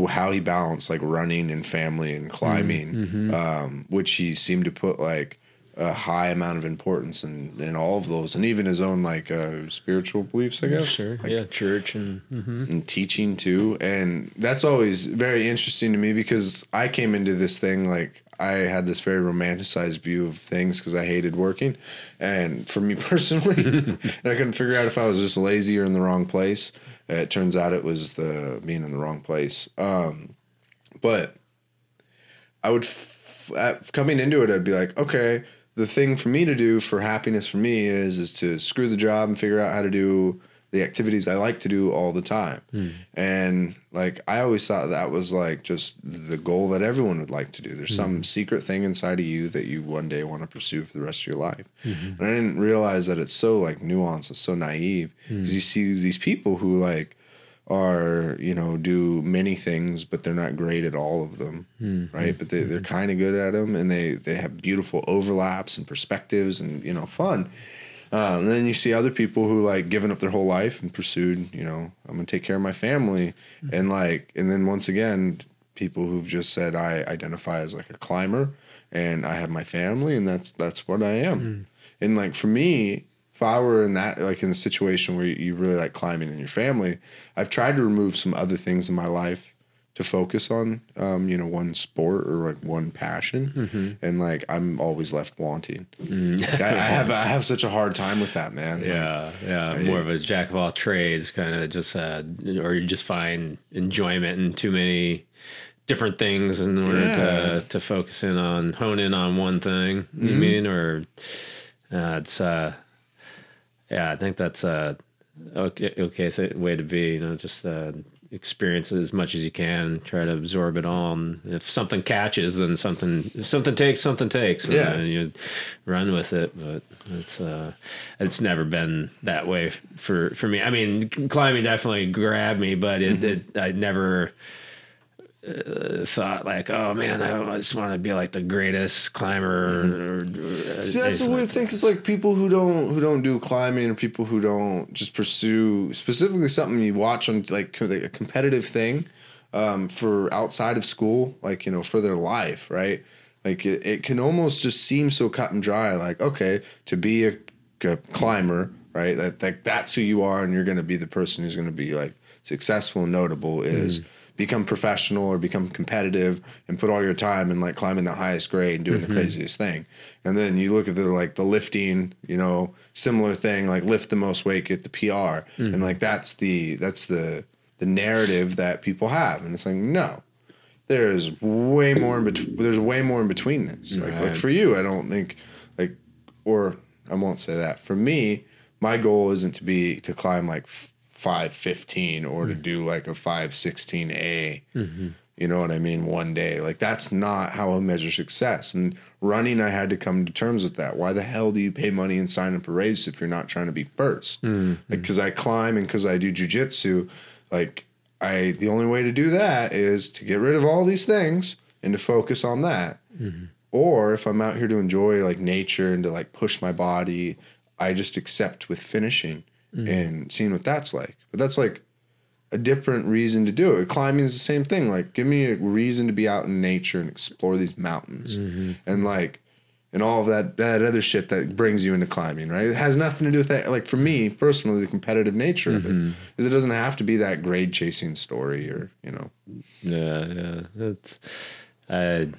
how he balanced like running and family and climbing, um, which he seemed to put like a high amount of importance in, in all of those, and even his own like uh, spiritual beliefs, I guess. Like, yeah, church and and teaching too. And that's always very interesting to me because I came into this thing like I had this very romanticized view of things because I hated working. And for me personally, and I couldn't figure out if I was just lazy or in the wrong place. It turns out it was the being in the wrong place. Um, but I would f- coming into it, I'd be like, okay, the thing for me to do for happiness for me is is to screw the job and figure out how to do the activities I like to do all the time. Hmm. And like I always thought that was like just the goal that everyone would like to do. There's hmm. some secret thing inside of you that you one day want to pursue for the rest of your life. Mm-hmm. And I didn't realize that it's so like nuanced, it's so naive hmm. because you see these people who like are you know do many things but they're not great at all of them hmm. right? But they, they're kind of good at them and they they have beautiful overlaps and perspectives and you know fun. Um, and then you see other people who like given up their whole life and pursued you know i'm gonna take care of my family. Hmm. And like and then once again people who've just said i identify as like a climber and i have my family and that's that's what i am. Hmm. And like for me if I were in that like in a situation where you really like climbing in your family, I've tried to remove some other things in my life to focus on, um, you know, one sport or like one passion, and like I'm always left wanting. Like, I, I have I have such a hard time with that, man. Like, Yeah, yeah, more of a jack of all trades kind of just, uh, or you just find enjoyment in too many different things in order Yeah. to to focus in on hone in on one thing. You mean, or uh, it's uh, yeah, I think that's a okay okay th- way to be. You know, just uh, experience it as much as you can, try to absorb it all. And if something catches, then something something takes, something takes. And Yeah. you run with it. But it's uh, it's never been that way for for me. I mean, climbing definitely grabbed me, but it, it I never. Uh, thought like, oh man, I just want to be like the greatest climber. Or, or See, that's the weird like thing. Cause like people who don't who don't do climbing or people who don't just pursue specifically something you watch on like like a competitive thing um, for outside of school, like you know for their life, right? Like it, it can almost just seem so cut and dry. Like okay, to be a, a climber, right? That, that that's who you are, and you're going to be the person who's going to be like successful and notable is mm-hmm. become professional or become competitive and put all your time in like climbing the highest grade and doing the mm-hmm. craziest thing. And then you look at the like the lifting, you know, similar thing, like lift the most weight, get the PR. And mm-hmm. like that's the that's the the narrative that people have. And it's like, no. There's way more in between there's way more in between this. Like like for you, I don't think like or I won't say that. For me, my goal isn't to be to climb like five fifteen or to hmm. do like a five sixteen A. Mm-hmm. You know what I mean? One day, like that's not how I measure success. And running, I had to come to terms with that. Why the hell do you pay money and sign up a race if you're not trying to be 1st hmm, hmm. Like, because I climb and because I do jujitsu, like I the only way to do that is to get rid of all these things and to focus on that. Mm-hmm. Or if I'm out here to enjoy like nature and to like push my body, I just accept with finishing mm. and seeing what that's like. But that's like a different reason to do it. Climbing is the same thing. Like, give me a reason to be out in nature and explore these mountains, mm-hmm. and like, and all of that that other shit that brings you into climbing. Right? It has nothing to do with that. Like for me personally, the competitive nature of it mm-hmm. is it doesn't have to be that grade chasing story or you know. Yeah, yeah. That's I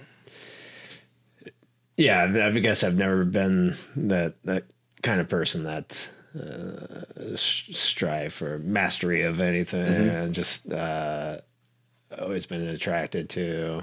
yeah, I guess I've never been that that kind of person that uh, strive for mastery of anything and just uh, always been attracted to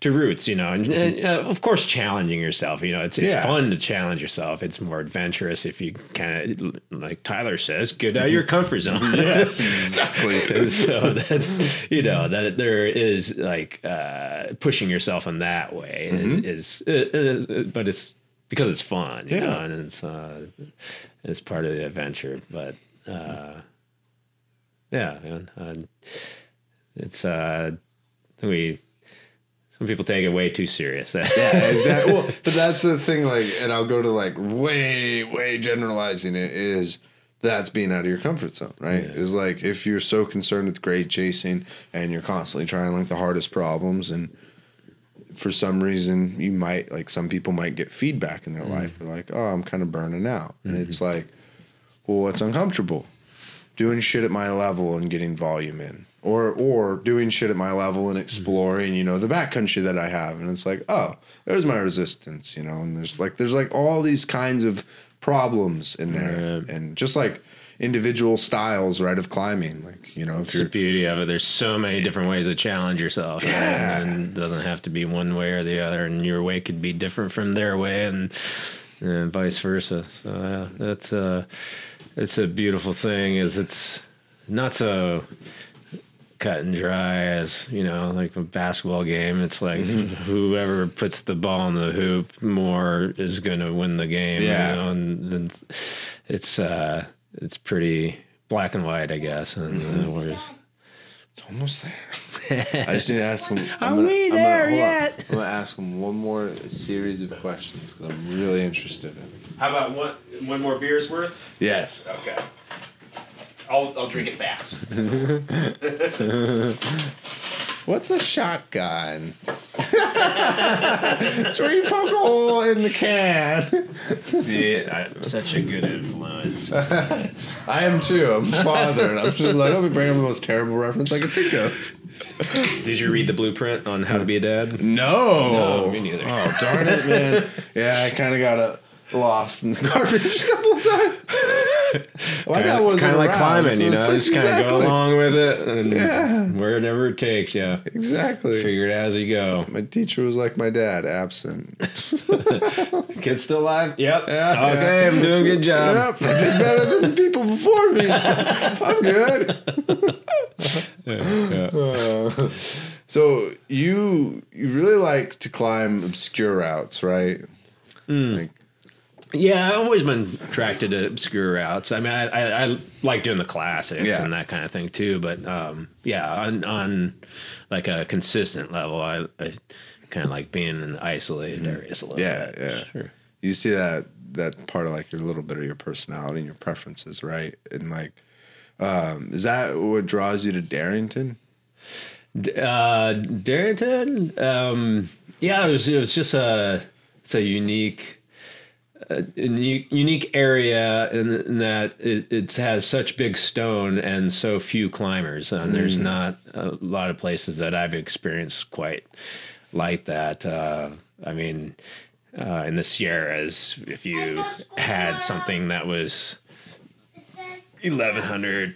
to roots, you know, and, and uh, of course challenging yourself. You know, it's it's Yeah. fun to challenge yourself. It's more adventurous if you kind of like Tyler says, get out of your comfort zone. Yes, exactly. so that you know that there is like uh, pushing yourself in that way Mm-hmm. is, is, uh, uh, but it's because it's fun, you Yeah. know, and it's uh, it's part of the adventure. But uh, yeah, man, uh, it's uh, we some people take it way too serious. Yeah, exactly. well, but that's the thing. Like, and I'll go to like way, way generalizing it is that's being out of your comfort zone, right? Yeah. Is like if you're so concerned with grade chasing and you're constantly trying like the hardest problems, and for some reason you might like some people might get feedback in their mm. life. They're like, oh, I'm kind of burning out, and mm-hmm. it's like, well, what's uncomfortable? Doing shit at my level and getting volume in. Or or doing shit at my level and mm-hmm. exploring, you know, the backcountry that I have. And it's like, oh, there's my resistance, you know, and there's like there's like all these kinds of problems in there. Yeah. And just like individual styles, right, of climbing. Like, you know, if It's the beauty of it. There's so many different ways to challenge yourself, right? And it doesn't have to be one way or the other. And your way could be different from their way, and, and vice versa. So yeah, that's a it's a beautiful thing. Is it's not so cut and dry as you know, like a basketball game. It's like Mm-hmm. whoever puts the ball in the hoop more is going to win the game. Yeah. you know? and, and it's it's uh, it's pretty black and white, I guess. And Mm-hmm. It's almost there. I just need to ask him. Are we there hold on. yet? I'm gonna ask him one more series of questions because I'm really interested in it. How about one one more beer's worth? Yes. Okay. I'll I'll drink it fast. What's a shotgun? you poke a hole in the can. See, I'm such a good influence. I am too. I'm a father, and I'm just like, let me bring up the most terrible reference I could think of. Did you read the blueprint on how to be a dad? No. No, me neither. Oh, darn it, man. Yeah, I kind of got a lost in the garbage a couple of times. Well, that wasn't Kind of like climbing, so you know, like- just kind of go along with it and Yeah. wherever it takes you. Exactly. Figure it out as you go. My teacher was like my dad, absent. Kid still alive? Yep. Yeah, okay, yeah. I'm doing a good job. Yep, I did better than the people before me, so I'm good. Uh, so you you really like to climb obscure routes, right? Like, Yeah, I've always been attracted to obscure routes. I mean, I, I, I like doing the classics Yeah. and that kind of thing too. But um, yeah, on, on like a consistent level, I, I kind of like being in isolated areas a little Yeah, bit. yeah. Sure. you see that that part of like your little bit of your personality and your preferences, right? And like, um, is that what draws you to Darrington? D- Uh, Darrington, um, yeah, it was it was just a it's a unique. A unique, unique area in, in that it, it has such big stone and so few climbers, and there's not a lot of places that I've experienced quite like that. Uh, I mean, uh, in the Sierras, if you had something that was eleven hundred,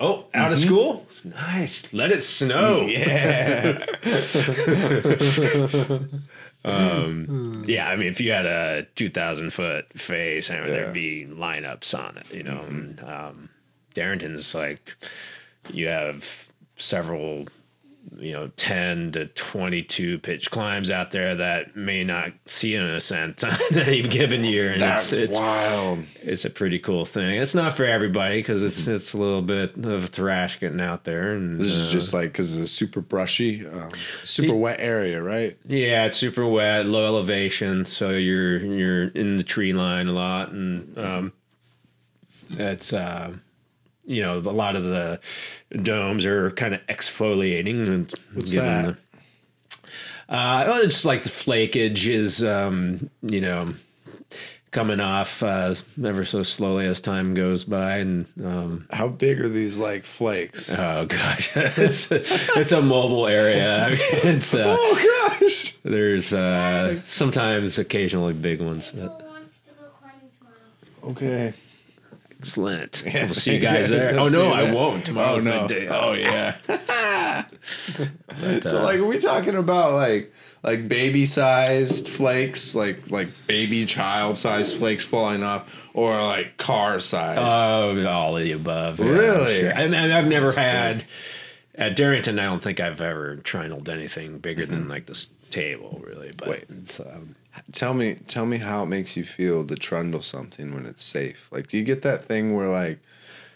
oh, out of school, nice, let it snow. Yeah, Um, hmm. Yeah, I mean, if you had a two thousand foot face, I mean, Yeah. there'd be lineups on it. You know, mm-hmm. and, um, Darrington's like you have several, you know, ten to twenty two pitch climbs out there that may not see an ascent on any given year, and that's it's it's wild. it's a pretty cool thing. It's not for everybody because it's it's a little bit of a thrash getting out there, and This is uh, just like because it's a super brushy, um, super wet area, right? Yeah, it's super wet, low elevation, so you're you're in the tree line a lot, and um, it's uh, you know a lot of the domes are kind of exfoliating. And What's given that? the- uh, well, it's like the flakage is um, you know coming off uh, ever so slowly as time goes by, and um, How big are these like flakes? oh gosh, it's it's a mobile area. It's uh, oh gosh! there's uh, sometimes occasionally big ones, but Who wants to go climbing tomorrow? Okay. Excellent. We'll see you guys there. Yeah, oh no, I won't. Tomorrow's oh no! the day. Oh yeah. uh, so like, are we talking about like like baby sized flakes, like like baby child sized flakes falling off, or like car size? Oh, all of the above. yeah, Really? And, and I've never had. At Darrington, I don't think I've ever trundled anything bigger than like this table, really. But Wait. it's, um, Tell me, tell me how it makes you feel to trundle something when it's safe. Like, do you get that thing where, like,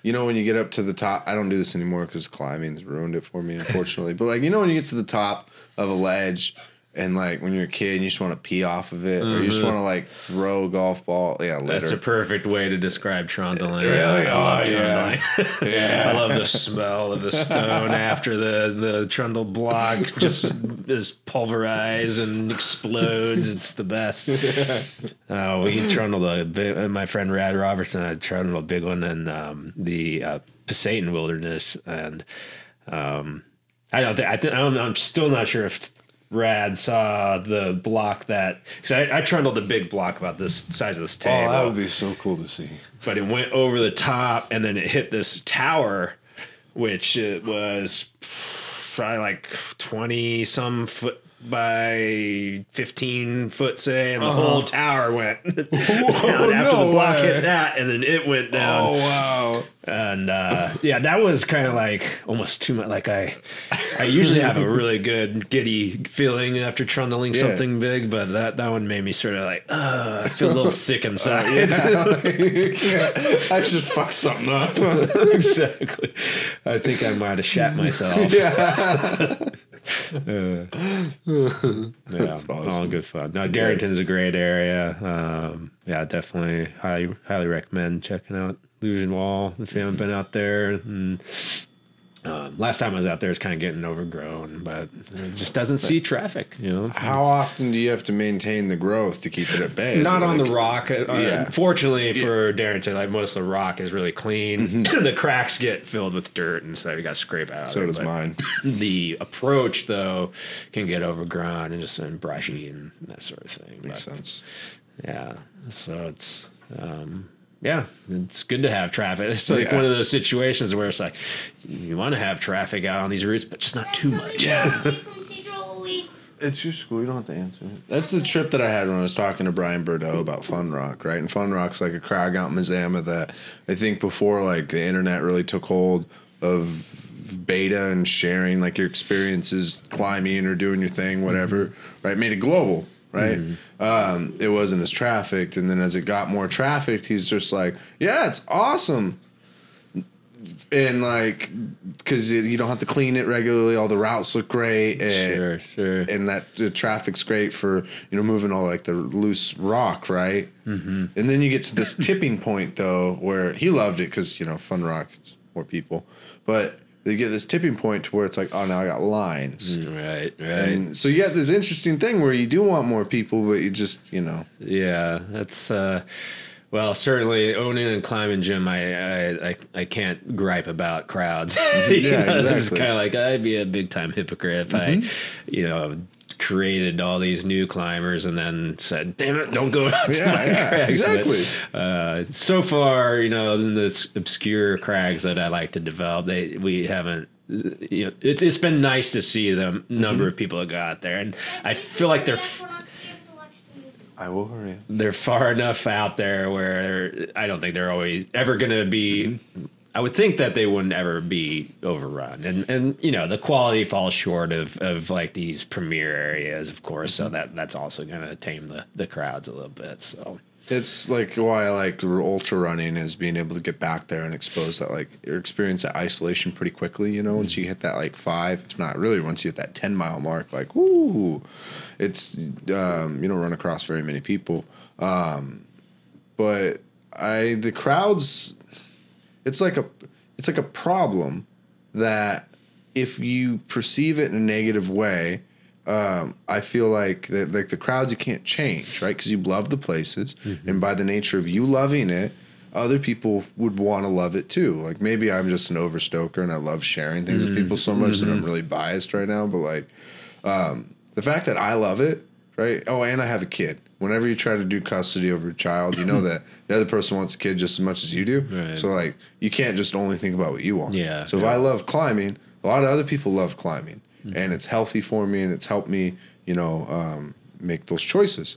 you know, when you get up to the top? I don't do this anymore because climbing's ruined it for me, unfortunately. but like, you know, when you get to the top of a ledge, and like when you're a kid, and you just want to pee off of it, or you just want to like throw a golf ball. Yeah, litter. that's a perfect way to describe trundling. Really? I love Oh, yeah. yeah. I love the smell of the stone after the, the trundle block just is pulverized and explodes. It's the best. Oh, we trundled a big, uh, my friend Rad Robertson, I trundled a big one in um, the uh, Wilderness. And um, I don't think, I think, I don't know, I'm still not sure if Rad saw uh, the block that, because I, I trundled a big block about this size of this table. Oh, that would be so cool to see. but it went over the top and then it hit this tower, which it was probably like 20 some foot by 15 foot, say, and the whole tower went down after no the block way. hit that, and then it went down. Oh wow! And uh, yeah, that was kind of like almost too much. Like I, I usually have a really good giddy feeling after trundling Yeah. something big, but that that one made me sort of like, uh, I feel a little sick inside. I just fucked something up. exactly. I think I might have shat myself. yeah. Yeah, all awesome. good fun. No, Darrington's a great area. Um, yeah, definitely highly highly recommend checking out Illusion Wall if you haven't been out there. And, um, last time I was out there, it's kind of getting overgrown, but it just doesn't see traffic. You know, How often do you have to maintain the growth to keep it at bay? Not on like- the rock. Uh, Yeah. Unfortunately for Darrington, like most of the rock is really clean. Mm-hmm. the cracks get filled with dirt and stuff. You got to scrape out. So it, does mine. The approach though can get overgrown and just and brushy and that sort of thing. Makes But, sense. yeah, so it's. Um, yeah, it's good to have traffic. It's like Yeah. one of those situations where it's like you want to have traffic out on these routes, but just not too much. From Cedral Elite. It's your school. You don't have to answer it. That's the trip that I had when I was talking to Bryan Burdo about Fun Rock, right? And Fun Rock's like a crag out in Mazama that I think before like the internet really took hold of beta and sharing like your experiences climbing or doing your thing, whatever, mm-hmm. right? Made it global, right? Um, it wasn't as trafficked, and then as it got more trafficked, he's just like, yeah, it's awesome and like because you don't have to clean it regularly all the routes look great and, Sure, sure. and that the traffic's great for you know moving all like the loose rock right mm-hmm. and then you get to this tipping point though where he loved it because you know fun rock it's more people but they get this tipping point to where it's like oh now i got lines Right, right. and so you got this interesting thing where you do want more people but you just you know Yeah, that's uh well, certainly owning and climbing gym, I I, I, I can't gripe about crowds. Yeah, know, It's exactly. kind of like I'd be a big time hypocrite if I, you know, created all these new climbers and then said, "Damn it, don't go out to Yeah, my yeah, crags." But, exactly. uh, so far, you know, in this obscure crags that I like to develop, they we haven't. You know, it's it's been nice to see the number of people that go out there, and I feel like they're. Guys, we're not gonna be able to watch the movie. i will hurry they're far enough out there where I don't think they're always ever going to be. I would think that they wouldn't ever be overrun, and and you know the quality falls short of of like these premier areas, of course. So that that's also going to tame the the crowds a little bit. So It's like why I like ultra running is being able to get back there and expose that like experience that isolation pretty quickly. You know, once you hit that like five, if not really, once you hit that ten mile mark, like whoo, it's um, you don't run across very many people. Um, but I the crowds, it's like a it's like a problem that if you perceive it in a negative way, um, I feel like the, like the crowds you can't change, right? Because you love the places, and by the nature of you loving it, other people would want to love it too. Like maybe I'm just an overstoker and I love sharing things with people so much that I'm really biased right now. But like um, the fact that I love it, right? Oh, and I have a kid. Whenever you try to do custody over a child, you know that the other person wants a kid just as much as you do. Right. So like you can't just only think about what you want. Yeah, So if yeah. I love climbing, a lot of other people love climbing, and it's healthy for me, and it's helped me, you know, um, make those choices.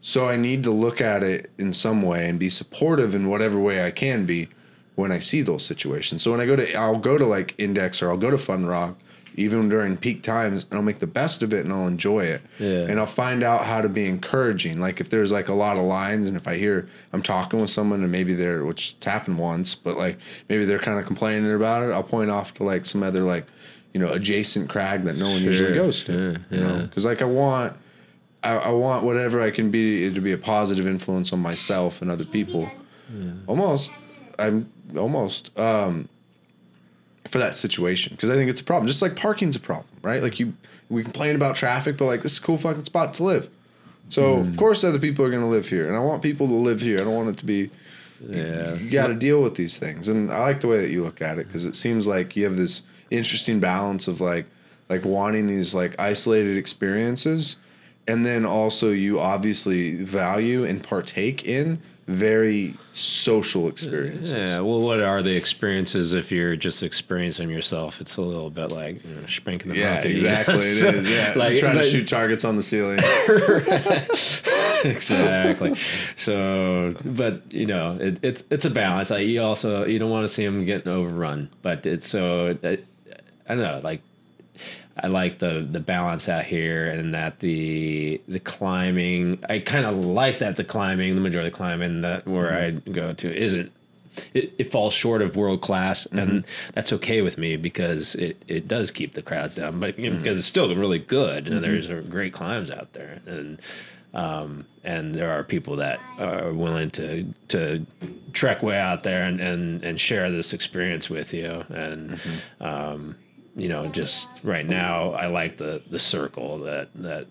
So I need to look at it in some way and be supportive in whatever way I can be, when I see those situations. So when I go to, I'll go to like Index or I'll go to Fun Rock, even during peak times, and I'll make the best of it and I'll enjoy it. Yeah. And I'll find out how to be encouraging. Like if there's like a lot of lines, and if I hear I'm talking with someone and maybe they're, which it's happened once, but like maybe they're kind of complaining about it, I'll point off to like some other like, you know, adjacent crag that no one usually goes to. sure, you know, yeah. because like I want. I, I want whatever I can be to be a positive influence on myself and other people. Yeah. Almost, I'm almost um, for that situation because I think it's a problem. Just like parking's a problem, right? Like you, we complain about traffic, but like this is a cool fucking spot to live. So of hmm. course other people are going to live here, and I want people to live here. I don't want it to be. Yeah. You got to deal with these things, and I like the way that you look at it because it seems like you have this interesting balance of like, like wanting these like isolated experiences, and then also you obviously value and partake in very social experiences. Yeah, well, what are the experiences if you're just experiencing yourself? It's a little bit like you know, spanking the Yeah, exactly. It is. Yeah, like, trying to shoot targets on the ceiling. exactly. So, but you know, it, it's it's a balance. Like you also you don't want to see them getting overrun, but it's so I, I don't know. Like I like the the balance out here, and that the the climbing. I kind of like that the climbing, the majority of the climbing that where mm-hmm. I go to isn't. It, it falls short of world class, and mm-hmm. that's okay with me because it, it does keep the crowds down. But you know, because mm-hmm. it's still really good, and there's great climbs out there, and um, and there are people that are willing to to trek way out there and, and, and share this experience with you and um, you know just right now I like the the circle that that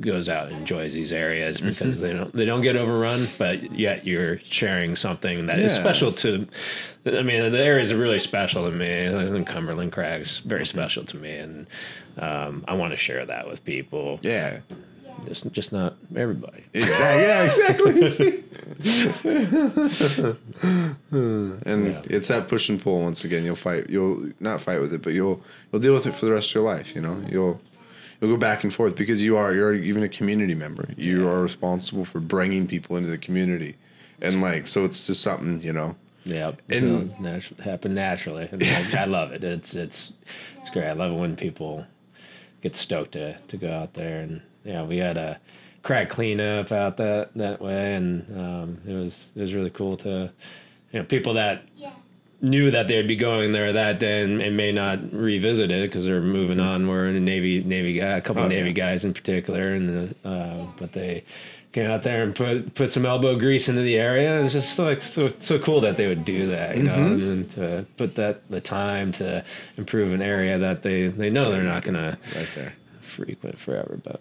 goes out and enjoys these areas because they don't they don't get overrun but yet you're sharing something that is Yeah. special to I mean the areas are really special to me. In Cumberland Crags very special to me and um, I want to share that with people. Yeah, just just not everybody. exactly. Yeah, exactly. and Yeah. it's that push and pull. Once again, you'll fight. You'll not fight with it, but you'll you'll deal with it for the rest of your life. You know, you'll you'll go back and forth because you are you're even a community member. You are responsible for bringing people into the community, and like so, it's just something you know. Yeah, And- and natu- happen naturally. And I, I love it. It's it's it's great. I love it when people get stoked to to go out there and yeah, we had a crack cleanup out that that way, and um, it was it was really cool to you know people that Yeah. knew that they'd be going there that day and, and may not revisit it because they're moving on. We're in a Navy Navy guy, a couple Oh, of Navy yeah. guys in particular, and uh, but they came out there and put put some elbow grease into the area. It's just like so so cool that they would do that, you know, and to put that the time to improve an area that they they know they're not gonna Right there. frequent forever, but.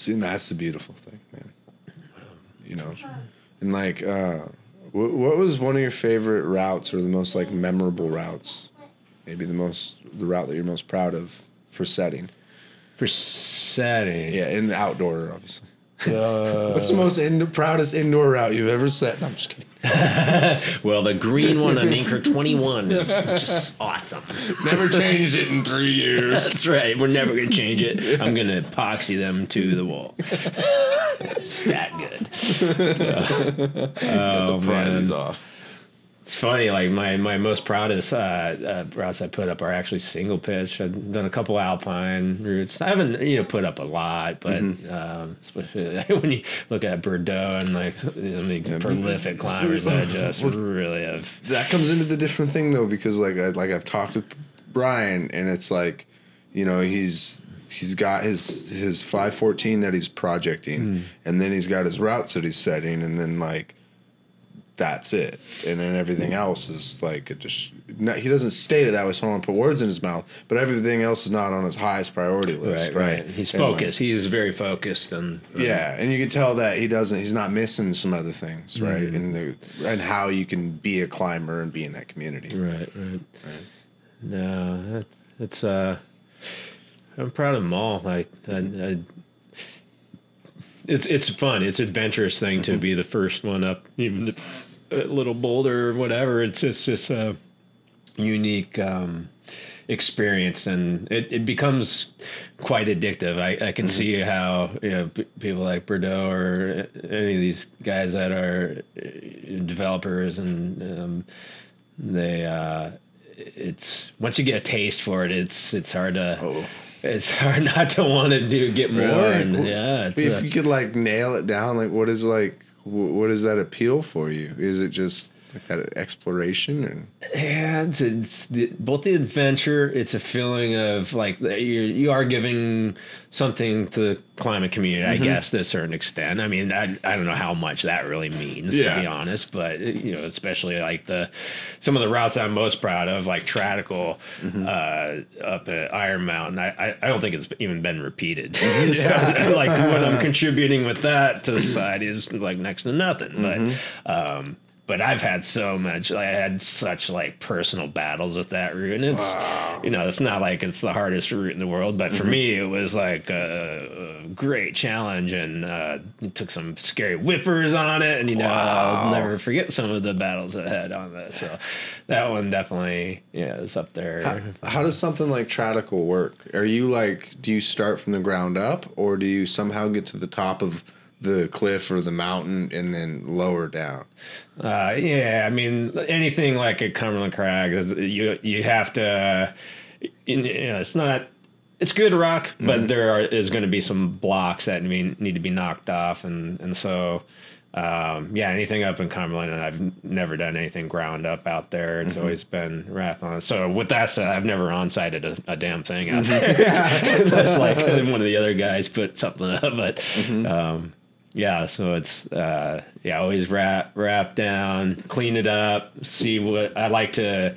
See, and that's the beautiful thing, man. You know, and like, uh, what, what was one of your favorite routes or the most like memorable routes? Maybe the most the route that you're most proud of for setting. For setting, Yeah, in the outdoor, obviously. uh, What's the most in, proudest indoor route you've ever set? No, I'm just kidding. well, the green one on Anchor 21 is just awesome. Never changed it in three years. That's right. We're never going to change it. I'm going to epoxy them to the wall. it's that good. oh, man. off. It's funny, like my, my most proudest uh, uh, routes I put up are actually single pitch. I've done a couple alpine routes. I haven't you know put up a lot, but um, especially when you look at Burdo and like some of the prolific but- climbers that just Well, really have. that comes into the different thing though because like I, like I've talked with Brian and it's like you know he's he's got his his 514 that he's projecting and then he's got his routes that he's setting and then like that's it and then everything else is like it just he doesn't state it that way so I don't want to put words in his mouth but everything else is not on his highest priority list right, right. He's And, like, focused. He's very focused and yeah, and you can tell that he doesn't. He's not missing some other things, right? Mm-hmm. And the and how you can be a climber and be in that community. Right, right. right. No, that, it's uh, I'm proud of them all. I, I, I it's it's fun. It's adventurous thing to be the first one up, even if it's little boulder or whatever. It's just just a unique um, experience, and it, it becomes quite addictive. I, I can see how you know p- people like Burdo or any of these guys that are uh, developers and um, they uh, it's once you get a taste for it, it's it's hard to. Oh. It's hard not to want to do get more, Really? and yeah, if a- you could like nail it down, like what is like what does that appeal for you? Is it just like that exploration and Yeah, it's, it's the, both the adventure. It's a feeling of like you you are giving something to the climate community, Mm-hmm. I guess, to a certain extent. I mean, I, I don't know how much that really means Yeah. to be honest, but you know, especially like the some of the routes I'm most proud of, like Tradical Mm-hmm. uh, up at Iron Mountain. I, I, I don't think it's even been repeated. Mm-hmm. so, like what I'm contributing with that to society is like next to nothing. Mm-hmm. But um, but I've had so much. I had such like personal battles with that route, and it's you know it's not like it's the hardest route in the world, but for me it was like a, a great challenge, and uh, took some scary whippers on it, and you know I'll never forget some of the battles I had on that. So that one definitely yeah is up there. how does something like Tradical work? Are you like do you start from the ground up or do you somehow get to the top of the cliff or the mountain and then lower down? Uh, yeah, I mean anything like a Cumberland Crag, is- you you have to. You know, it's not. It's good rock, but there are, is going to be some blocks that need need to be knocked off, and and so. Um, yeah, anything up in Cumberland, and I've never done anything ground up out there. It's always been rapped on. So with that said, I've never on-sighted a, a damn thing out there, unless like one of the other guys put something up. But um, yeah, so it's uh, yeah, always rap rap down, clean it up, see what I like to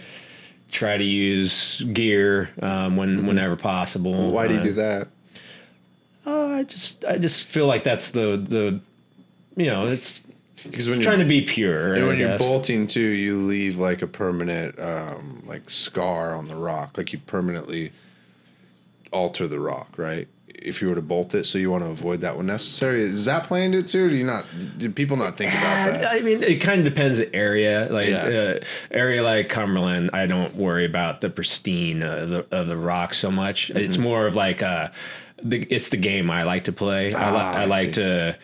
try to use gear um, when whenever possible. Why do you Uh, do that? uh, I just I just feel like that's the the you know it's Because when trying you're trying to be pure. and when you're bolting too, you leave like a permanent um, like scar on the rock. Like you permanently alter the rock, right? If you were to bolt it, so you want to avoid that when necessary. Is that planned it too? Or do you not? Do people not think about Uh, that? I mean, it kind of depends the area. Like Yeah. uh, area like Cumberland, I don't worry about the pristine of the, of the rock so much. Mm-hmm. It's more of like uh, the it's the game I like to play. I, li- Ah, I I like see. to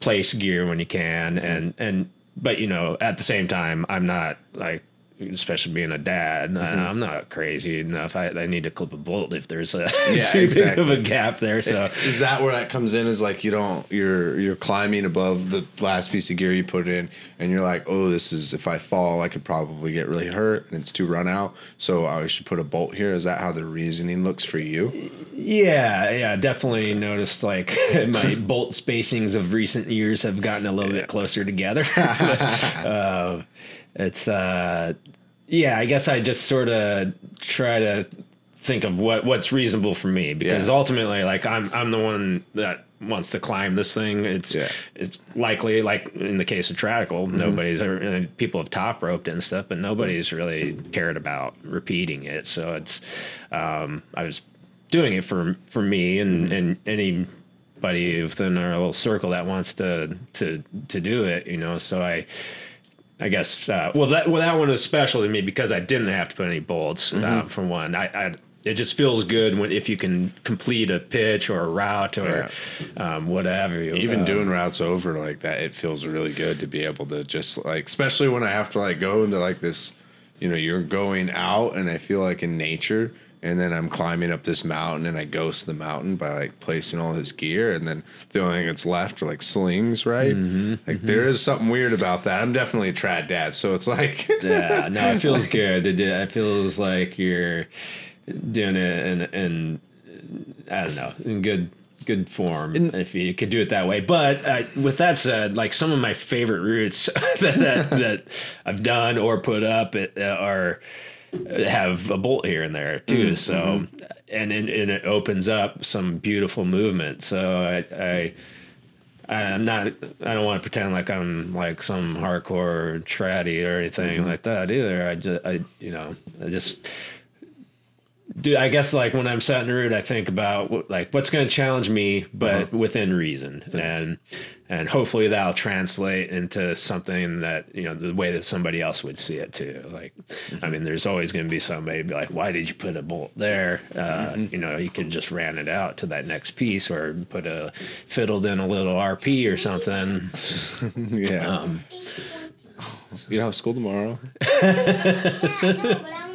place gear when you can, and and but you know at the same time I'm not like. Especially being a dad, Mm-hmm. I'm not crazy enough. I, I need to clip a bolt if there's a Yeah, too big of a gap there. So Is that where that comes in? Is like you don't you're you're climbing above the last piece of gear you put in, and you're like, oh, this is if I fall, I could probably get really hurt, and it's too run out. So I should put a bolt here. Is that how the reasoning looks for you? Yeah, yeah, definitely noticed like my bolt spacings of recent years have gotten a little bit closer together. uh, it's uh, yeah, I guess I just sort of try to think of what what's reasonable for me because Yeah. ultimately, like I'm I'm the one that wants to climb this thing. It's Yeah. it's likely like in the case of Tradical, nobody's ever people have top roped and stuff, but nobody's really cared about repeating it. So it's um, I was doing it for for me and and anybody within our little circle that wants to to to do it, you know. So I. I guess uh, well that well that one is special to me because I didn't have to put any bolts uh, for one. I, I it just feels good when if you can complete a pitch or a route or um, whatever. Even Uh, doing routes over like that, it feels really good to be able to just like, especially when I have to like go into like this, you know, you're going out, and I feel like in nature. And then I'm climbing up this mountain, and I ghost the mountain by like placing all this gear, and then the only thing that's left are like slings, right? like there is something weird about that. I'm definitely a trad dad, so it's like, yeah, no, it feels good. It, it feels like you're doing it and in I don't know, in good good form if you could do it that way. But uh, with that said, like some of my favorite routes that, that, that I've done or put up it, uh, are have a bolt here and there too. Mm, so mm-hmm. and, and and it opens up some beautiful movement. So I. I I'm not. I don't want to pretend like I'm like some hardcore traddy or anything mm-hmm. like that either. I just, I, you know, I just dude, I guess like when I'm setting the route, I think about like what's going to challenge me, but uh-huh. within reason, and and hopefully that'll translate into something that you know the way that somebody else would see it too. Like, I mean, there's always going to be somebody be like, "Why did you put a bolt there?" Uh, You know, you could just ran it out to that next piece, or put a fiddled in a little RP or something. Yeah. Um, you have school tomorrow? Yeah, I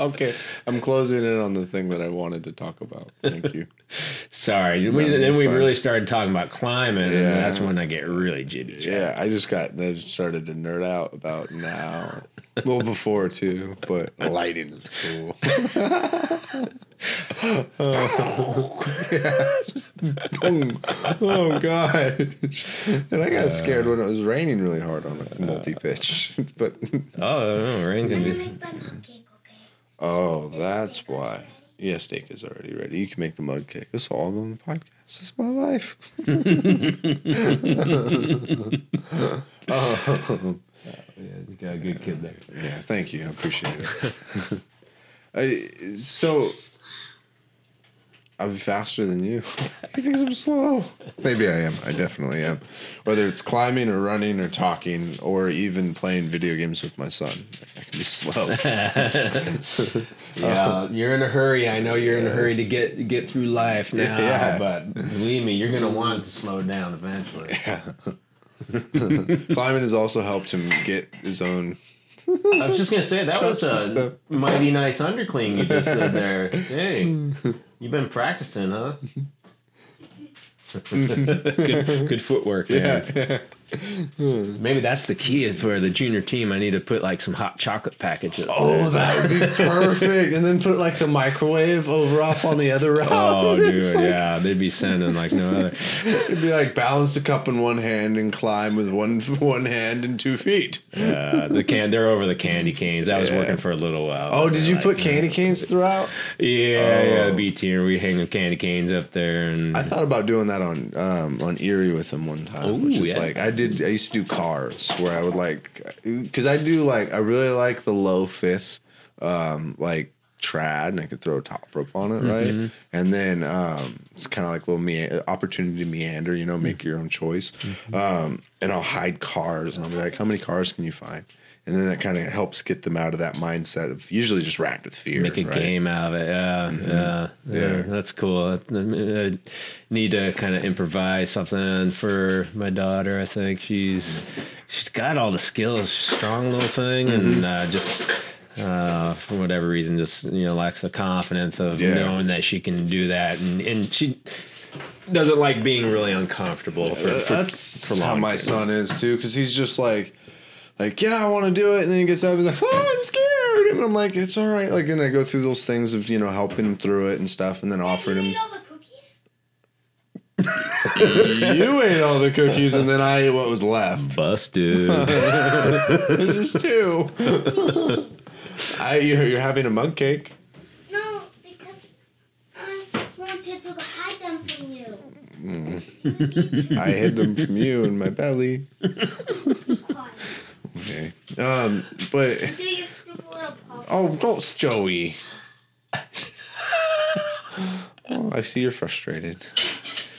Okay. I'm closing in on the thing that I wanted to talk about. Thank you. Sorry, we, then we fine. really started talking about climbing, and that's when I get really jitty. Yeah, I just got I just started to nerd out about now. Well, before too, but lighting is cool. oh, oh gosh! And I got scared when it was raining really hard on a uh, multi pitch. But Oh, no, rain can be. Oh, that's why. Yeah, steak is already ready. You can make the mud cake. This will all go in the podcast. This is my life. oh. Yeah, you got a good kid there. Yeah, thank you. I appreciate it. I, so, I'm faster than you. He thinks I'm slow. Maybe I am. I definitely am. Whether it's climbing or running or talking or even playing video games with my son, I can be slow. Yeah, uh, you're in a hurry. I know you're in a hurry to get get through life now, Yeah. but believe me, you're gonna want to slow down eventually. Climbing has also helped him get his own. I was just gonna say that was Cups and a mighty nice undercling you just did there. Hey, you've been practicing, huh? good, good footwork there. Yeah. Maybe that's the key for the junior team. I need to put like some hot chocolate packages. Oh, that would be perfect. And then put like the microwave over off on the other route. Oh, dude, like- yeah, they'd be sending like no other. It'd be like balance the cup in one hand and climb with one one hand and two feet. Uh, the can, they're over the candy canes. That was Yeah. working for a little while. Oh, did you Like, put candy canes throughout? Yeah, yeah, Oh. B tier. We hang the candy canes up there, and I thought about doing that on um, on Erie with them one time, which is yeah. like I did. I used to do cars where I would like because I do like I really like the low fifth, um, like trad, and I could throw a top rope on it, Mm-hmm. right? And then um, it's kind of like little me- opportunity to meander, you know, make your own choice. Mm-hmm. Um, and I'll hide cars, and I'll be like, how many cars can you find? And then that kind of helps get them out of that mindset of usually just racked with fear. make a right? game out of it. Yeah, yeah, yeah, Yeah. That's cool. I, need to kind of improvise something for my daughter. I think she's she's got all the skills, strong little thing, Mm-hmm. and uh, just. Uh, for whatever reason, just you know, lacks the confidence of Yeah. knowing that she can do that, and and she doesn't like being really uncomfortable. For, for- that's for how my son is too, because he's just like, like yeah, I want to do it, and then he gets up and he's like, oh, I'm scared, and I'm like, it's all right, like, and I go through those things of you know helping him through it and stuff, and then offering you him, ate all the cookies? you ate all the cookies, and then I ate what was left. busted. There's just two. I you're, you're having a mug cake. No, because I wanted to hide them from you. Mm. I hid them from you in my belly. Quiet. Okay. Um, but Do your stupid little paw. Oh, don't, Joey. oh, I see you're frustrated.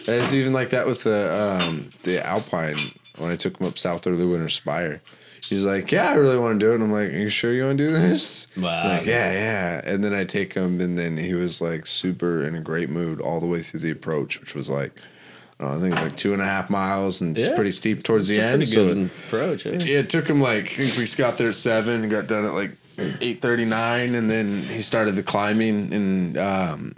It's even like that with the um, the Alpine when I took him up South Early Winter Spire. He's like, "Yeah, I really want to do it." And I'm like, "Are you sure you want to do this?" Wow. He's like, "Yeah, yeah." And then I take him, and then he was like super in a great mood all the way through the approach, which was like, I, I think it's like two and a half miles, and it's Yeah. pretty steep towards the end. So it- approach. yeah, it took him like I think we got there at seven and got done at like eight thirty nine, and then he started the climbing and um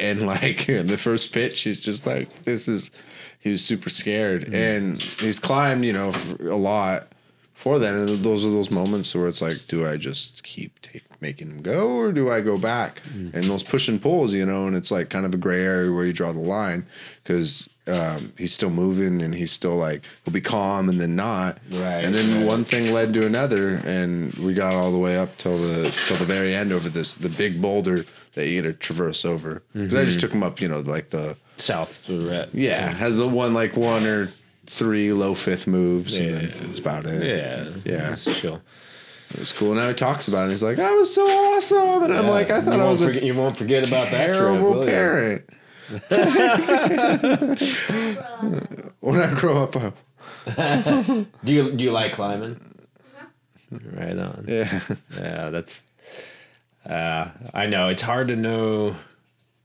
and like the first pitch, he's just like this is he was super scared and he's climbed you know a lot before then, and those are those moments where it's like, do I just keep take, making him go or do I go back? And those push and pulls, you know, and it's like kind of a gray area where you draw the line because um, he's still moving and he's still like he'll be calm and then not. Right, And then right. one thing led to another, and we got all the way up till the till the very end over this the big boulder that you got to traverse over. Because I just took him up, you know, like the South red. yeah has the one like one or three low fifth moves, and Yeah. then that's about it. Yeah. Yeah. It's chill. It was cool. Now he talks about it. He's like, "That was so awesome," and I'm like, "I thought I was a forget, you won't forget about that trip, terrible will you? Parent." when I grow up, I, Do you do you like climbing? Right on. yeah, Yeah, that's. Uh, I know it's hard to know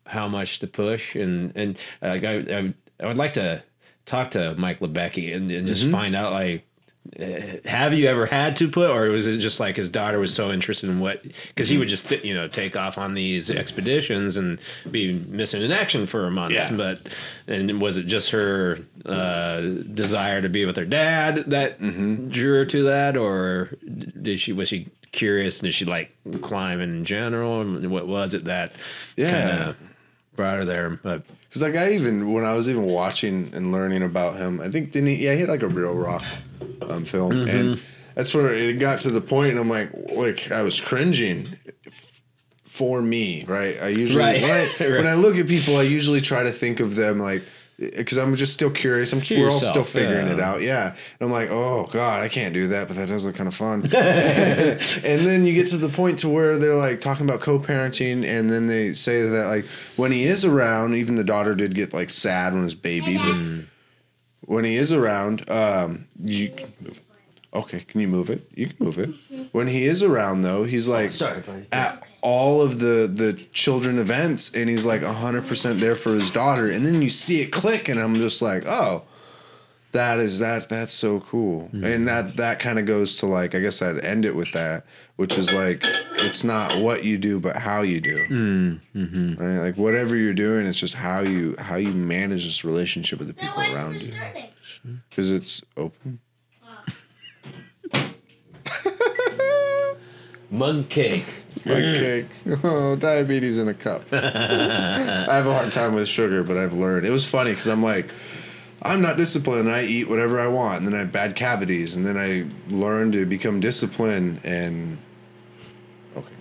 how much to push, and and uh, like I, I I would like to talk to Mike Libecki and, and just find out like. Uh, Have you ever had to put, or was it just like his daughter was so interested in what? Because he would just, you know, take off on these expeditions and be missing in action for a month. Yeah. But and was it just her uh, desire to be with her dad that drew her to that, or did she was she curious? And did she like climbing in general? And What was it that Yeah. brought her there? But because like I even when I was even watching and learning about him, I think didn't he? Yeah, he had like a real rock um, film, Mm-hmm. and that's where it got to the point, and I'm like, like I was cringing for me, right? I usually Right. when, I, Right. when I look at people, I usually try to think of them like. Because I'm just still curious. I'm To we're all still figuring yeah. it out. Yeah. And I'm like, oh God, I can't do that, but that does look kind of fun. and then you get to the point to where they're like talking about co-parenting, and then they say that like when he is around, even the daughter did get like sad when his baby, but when he is around, um, you okay? Can you move it? You can move it. When he is around, though, he's oh, like sorry, at all of the the children events, and he's like hundred percent there for his daughter, and then you see it click, and I'm just like, oh. That is that that's so cool. Mm-hmm. And that that kind of goes to like I guess I'd end it with that, which is like it's not what you do but how you do. Mm-hmm. Right? Like whatever you're doing, it's just how you how you manage this relationship with the people around you. Because it's open. Mug cake. Like cake. Oh, diabetes in a cup. I have a hard time with sugar, but I've learned. It was funny because I'm like, I'm not disciplined. I eat whatever I want, and then I have bad cavities, and then I learn to become disciplined. And okay,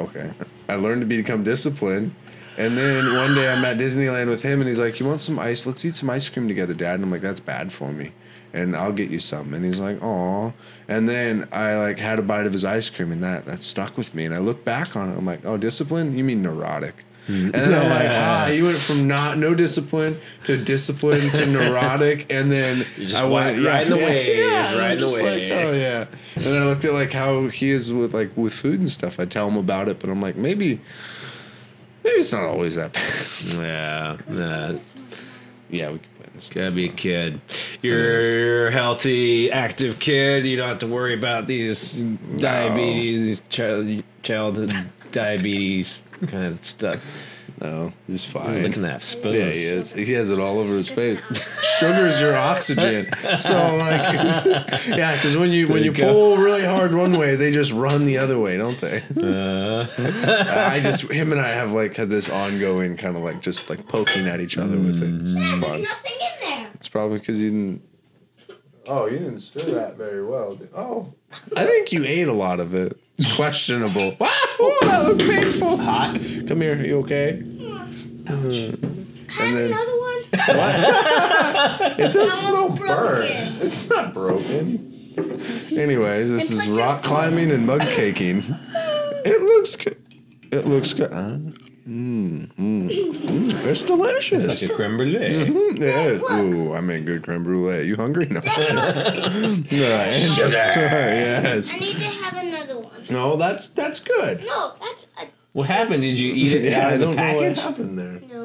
okay, I learned to become disciplined. And then one day I'm at Disneyland with him, and he's like, "You want some ice? Let's eat some ice cream together, Dad." And I'm like, "That's bad for me." And I'll get you some. And he's like, "Aw." And then I like had a bite of his ice cream, and that that stuck with me. And I look back on it, I'm like, "Oh, discipline? You mean neurotic?" And then I'm like, ah, you went from not no discipline to discipline to neurotic, and then I went went riding the wave, and I'm the just like, oh yeah. And then I looked at like how he is with like with food and stuff. I tell him about it, but I'm like, maybe, maybe it's not always that bad. Yeah, yeah. yeah, we this. Gotta be a kid. You're a healthy, active kid. You don't have to worry about these diabetes, child, childhood diabetes kind of stuff. No, he's Look fine. at that spoon. Yeah, he is. He has it all over his face. Sugar's your oxygen. So like, yeah, because when you when you you pull really hard one way, they just run the other way, don't they? Uh, I just him and I have like had this ongoing kind of like just like poking at each other with it. It's There's fun. nothing in there. It's probably because you didn't. Oh, you didn't stir that very well. Oh, I think you ate a lot of it. It's questionable. Wow, oh, that looked painful. hot. Come here, you okay? Hmm. Can I have then- another one? It does That smell burnt. It's not broken. Anyways, this And is rock climbing and mug caking. It looks good. It looks good. Mmm, mmm, mmm. It's delicious. Like a creme brulee. Mm, Yeah. Ooh, I made good creme brulee. You hungry? No. yeah. Sugar. yes. I need to have another one. No, that's that's good. No, that's a What happened? Did you eat it Yeah, out I of the don't know what happened there. no.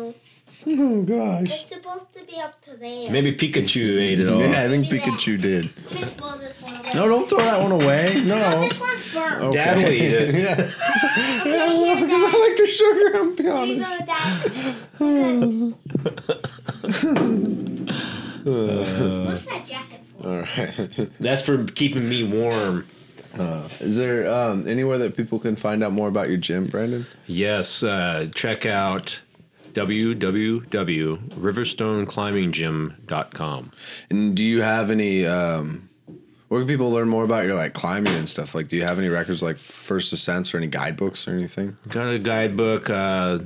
Oh gosh. It's supposed to be up to there. Maybe Pikachu ate it all. Yeah, I think Maybe that. Pikachu did. Let me swallow this one away. No, don't throw that one away. No, No. this one's burnt. Okay. Dad will eat it. yeah. Okay, Yeah, because I like the sugar. I'm be Here you honest. go, Dad. What's that jacket for? All right. That's for keeping me warm. Is there um, anywhere that people can find out more about your gym, Brandon? Yes, uh, check out www.riverstoneclimbinggym.com. And do you have any? Um, where can people learn more about your like climbing and stuff? Like, do you have any records like First Ascents or any guidebooks or anything? Got a guidebook, uh,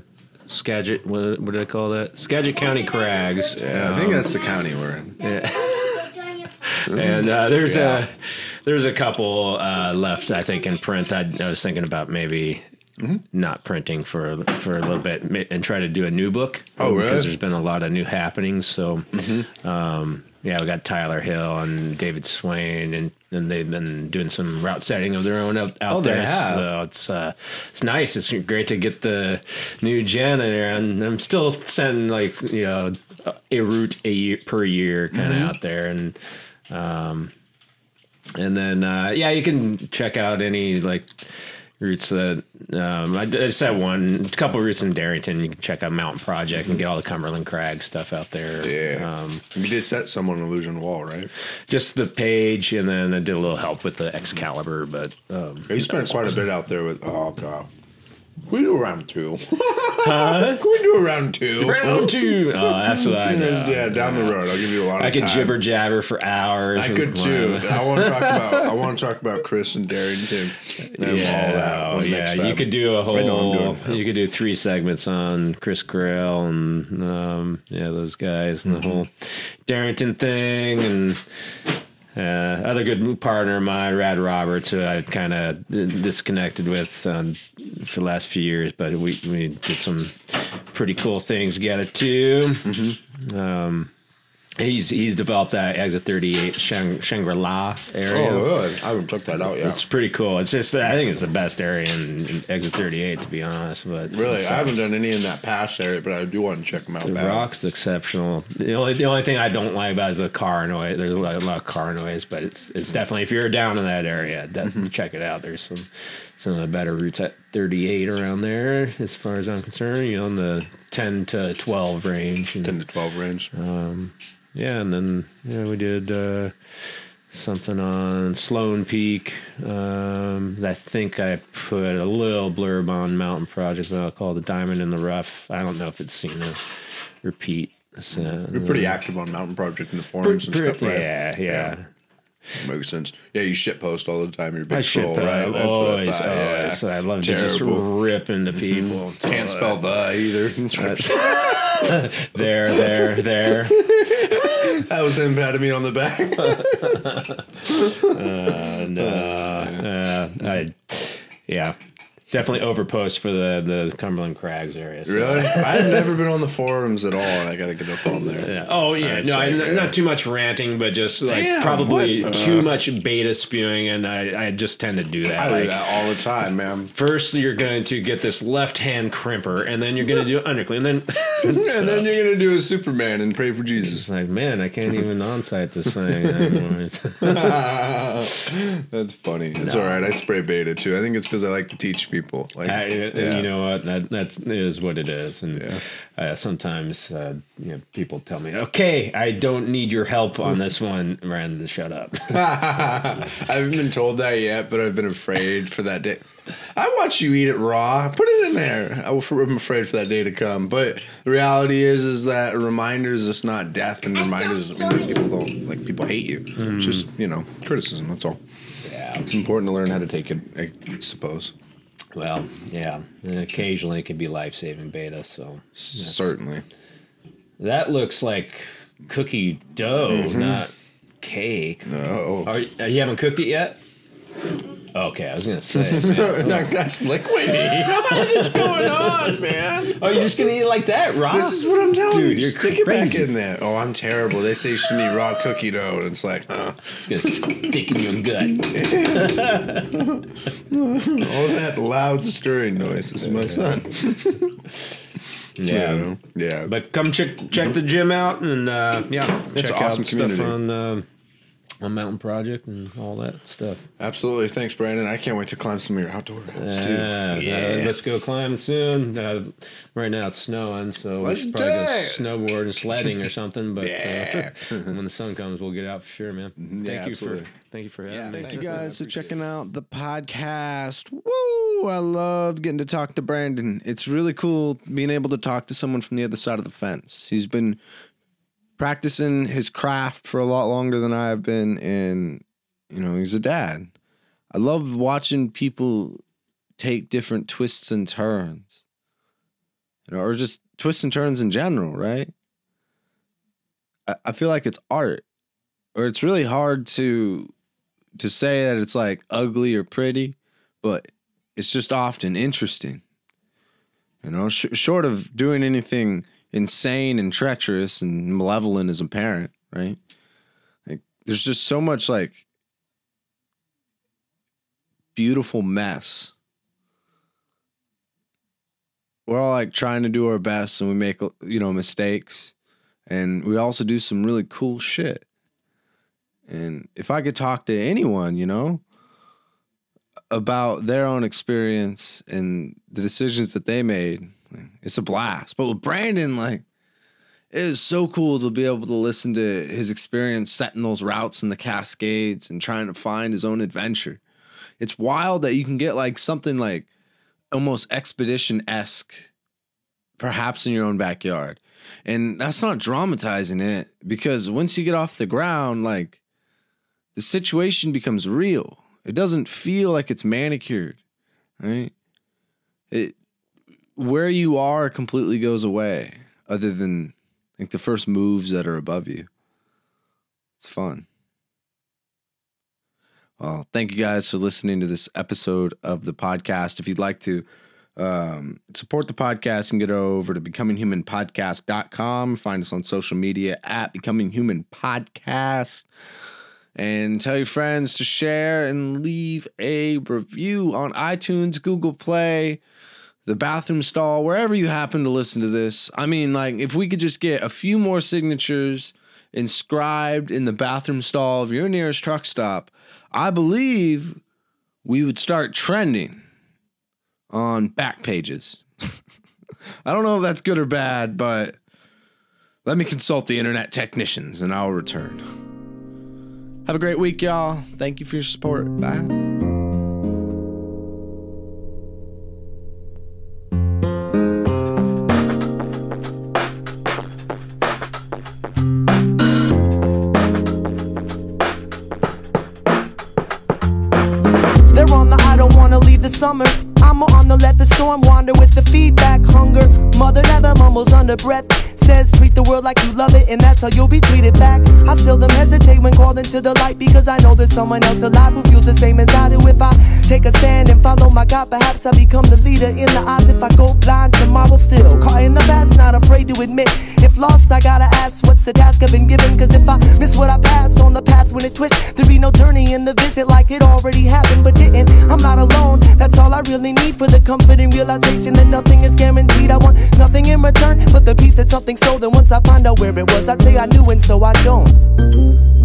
Skagit, what, what did I call that? Skagit County Crags. Yeah, I think that's the county we're in. Yeah. Put down your phone. and uh, there's Yeah. there's a couple uh, left, I think, in print. I, I was thinking about maybe Mm-hmm. not printing for for a little bit and try to do a new book. Oh, really? Mm-hmm. Because there's been a lot of new happenings. So, um, yeah, we got Tyler Hill and David Swain, and, and they've been doing some route setting of their own out, out Oh, they there. have? So it's uh, it's nice. It's great to get the new gen in there, and I'm still sending like you know a route a year per year kind of Mm-hmm. out there, and um, and then uh, yeah, you can check out any like routes that um, I, I said one a couple routes in Darrington. You can check out Mountain Project and get all the Cumberland Crag stuff out there. Yeah. Um, you did set someone illusion wall, right? just the page, and then I did a little help with the Excalibur, but um, You spent quite a bit out there with. Oh god. Can we do a round two? Can we do a round two? round two. Oh, that's what I know. Yeah, down the road. I'll give you a lot of I could time. jibber jabber for hours. I with could too. I want to talk about. I want to talk about Chris and Darrington and Yeah, all that. oh, one yeah. next You could do a I know I'm whole. doing. You could do three segments on Chris Greyell and um, yeah, those guys and Mm-hmm. the whole Darrington thing and. Uh, other good partner of mine, Rad Roberts, who I kind of disconnected with um, for the last few years, but we, we did some pretty cool things together too. Mm-hmm. Um, he's he's developed that Exit 38 Shang, Shangri-La area. Oh, good. I haven't checked that out yet. It's pretty cool. It's just I think it's the best area in, in Exit 38 to be honest. But Really, I haven't done any in that past area, but I do want to check them out. the bad. rock's exceptional. The only the only thing I don't like about it is the car noise. There's a lot, a lot of car noise, but it's it's definitely if you're down in that area, definitely mm-hmm. check it out. There's some some of the better routes at 38 around there, as far as I'm concerned. You know, in the 10 to 12 range. And, ten to twelve range. Um, yeah, and then yeah, we did uh, something on Sloan Peak. Um, I think I put a little blurb on Mountain Project that I call the Diamond in the Rough. I don't know if it's seen a repeat. So, You're pretty active on Mountain Project in the forums and stuff, right? Yeah, yeah. Makes sense. Yeah, you shit post all the time. You're a big I troll, right? Always, always. yeah. I love to Terrible. Mm-hmm. just rip into people. Can't spell the either. There, there, there. that was him patting me on the back. uh, uh, I, yeah, definitely overpost for the the Cumberland Crags area. so- really? I've never been on the forums at all, and I got to get up on there. Yeah. Oh yeah, I'd no, I, yeah. not too much ranting, but just like Damn, probably what? too uh. much beta spewing, and I, I just tend to do that. I like, do that all the time, man. First, you're going to get this left hand crimper, and then you're going to do undercling, and then and then you're gonna do a Superman and pray for Jesus. it's like, man, I can't even on-sight this thing. That's funny. It's all right. I spray beta too. I think it's because I like to teach people. Like, I, yeah. you know what? That that's is what it is. And Yeah. uh, sometimes uh, you know people tell me, "Okay, I don't need your help on this one." Than shut up. I haven't been told that yet, but I've been afraid for that day. I watch you eat it raw. Put it in there. I- I'm afraid for that day to come. But the reality is, is that reminders is not death, and reminders doesn't mean that people don't like people hate you. It's just you know criticism. That's all. yeah. It's important to learn how to take it. I suppose. Well, yeah. And occasionally it can be life-saving beta. So Certainly. that looks like cookie dough, mm-hmm. not cake. No. Are, are uh, you haven't cooked it yet? Okay, I was gonna say. man. That- That's liquidy. what is going on, man? oh, you're just gonna eat it like that, raw? This is what I'm telling Dude, you. you're Stick it back in there. Oh, I'm terrible. They say you shouldn't eat raw cookie dough, and it's like, uh, It's gonna stick in your gut. all that loud stirring noise is my son. Yeah. Yeah. But come check check the gym out and uh, yeah, It's check an awesome out stuff community. on uh, on Mountain Project and all that stuff. Absolutely. Thanks, Brandon. I can't wait to climb some of your outdoor routes, too. Yeah, uh, let's go climbing soon. Uh, right now it's snowing, so we Let's should do probably go it. snowboard and sledding or something. But Yeah. uh, when the sun comes, we'll get out for sure, man. Thank yeah, you absolutely. for thank you for having Yeah, me. Thank Thanks, you guys for appreciate checking out the podcast. Woo! I loved getting to talk to Brandon. It's really cool being able to talk to someone from the other side of the fence. He's been practicing his craft for a lot longer than I have been, and you know, he's a dad. I love watching people take different twists and turns. You know, or just twists and turns in general, right? I, I feel like it's art. Or it's really hard to to say that it's like ugly or pretty, but it's just often interesting. You know, sh- short of doing anything insane and treacherous and malevolent as a parent, right? Like, there's just so much like beautiful mess. We're all like trying to do our best and we make, you know, mistakes. And we also do some really cool shit. And if I could talk to anyone, you know, about their own experience and the decisions that they made, it's a blast. But with Brandon, like, it is so cool to be able to listen to his experience setting those routes in the Cascades and trying to find his own adventure. It's wild that you can get like something like almost expedition esque, perhaps in your own backyard. And that's not dramatizing it because once you get off the ground, like the situation becomes real. It doesn't feel like it's manicured, right? It where you are completely goes away, other than like the first moves that are above you. It's fun. Well, thank you guys for listening to this episode of the podcast. If you'd like to um, support the podcast, you can get over to becominghumanpodcast.com. Find us on social media at Becoming Human Podcast. And tell your friends to share and leave a review on iTunes, Google Play, the bathroom stall, wherever you happen to listen to this. I mean, like, if we could just get a few more signatures inscribed in the bathroom stall of your nearest truck stop, I believe we would start trending on back pages. I don't know if that's good or bad, but let me consult the internet technicians and I'll return. Have a great week, y'all. Thank you for your support. Bye. The let the storm wander with the feedback hunger. Mother never mumbles under breath. Says treat the world like you love it, and that's how you'll be treated back. I them hesitate when called into the light because I know there's someone else alive who feels the same as I do. If I take a stand and follow my God, perhaps I become the leader in the eyes. If I go blind tomorrow, still caught in the past, not afraid to admit. If lost, I gotta ask what's the task I've been given. Cause if I miss what I pass on the path when it twists, there be no journey in the visit like it already happened, but didn't. I'm not alone, that's all I really need for the comfort and realization that nothing is guaranteed. I want nothing in return but the peace that something stolen. Once I find out where it was, I'd say I knew, and so I don't.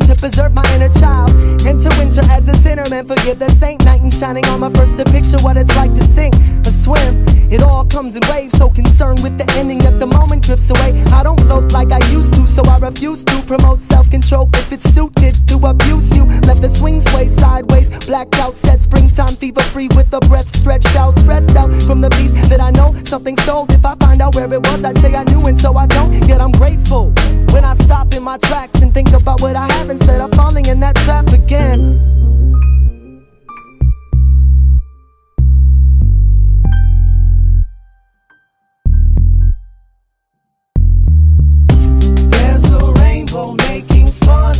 To preserve my inner child. Enter winter as a sinner, man, forgive the saint. Night and shining on my first picture what it's like to sink or swim. It all comes in waves, so concerned with the ending that the moment drifts away. I don't float like I used to, so I refuse to promote self control if it's suited to abuse you. Let the swing sway sideways, blacked out set springtime fever free with the breath stretched out, stressed out from the peace that I know something sold. If I find out where it was, I'd say I knew, and so I don't. Yet I'm grateful when I stop in my tracks and think about what I have instead of falling in that trap again.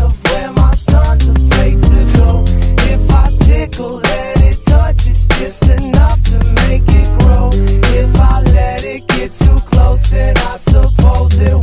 of where my son's afraid to go. If I tickle, let it touch, it's just enough to make it grow. If I let it get too close, then I suppose it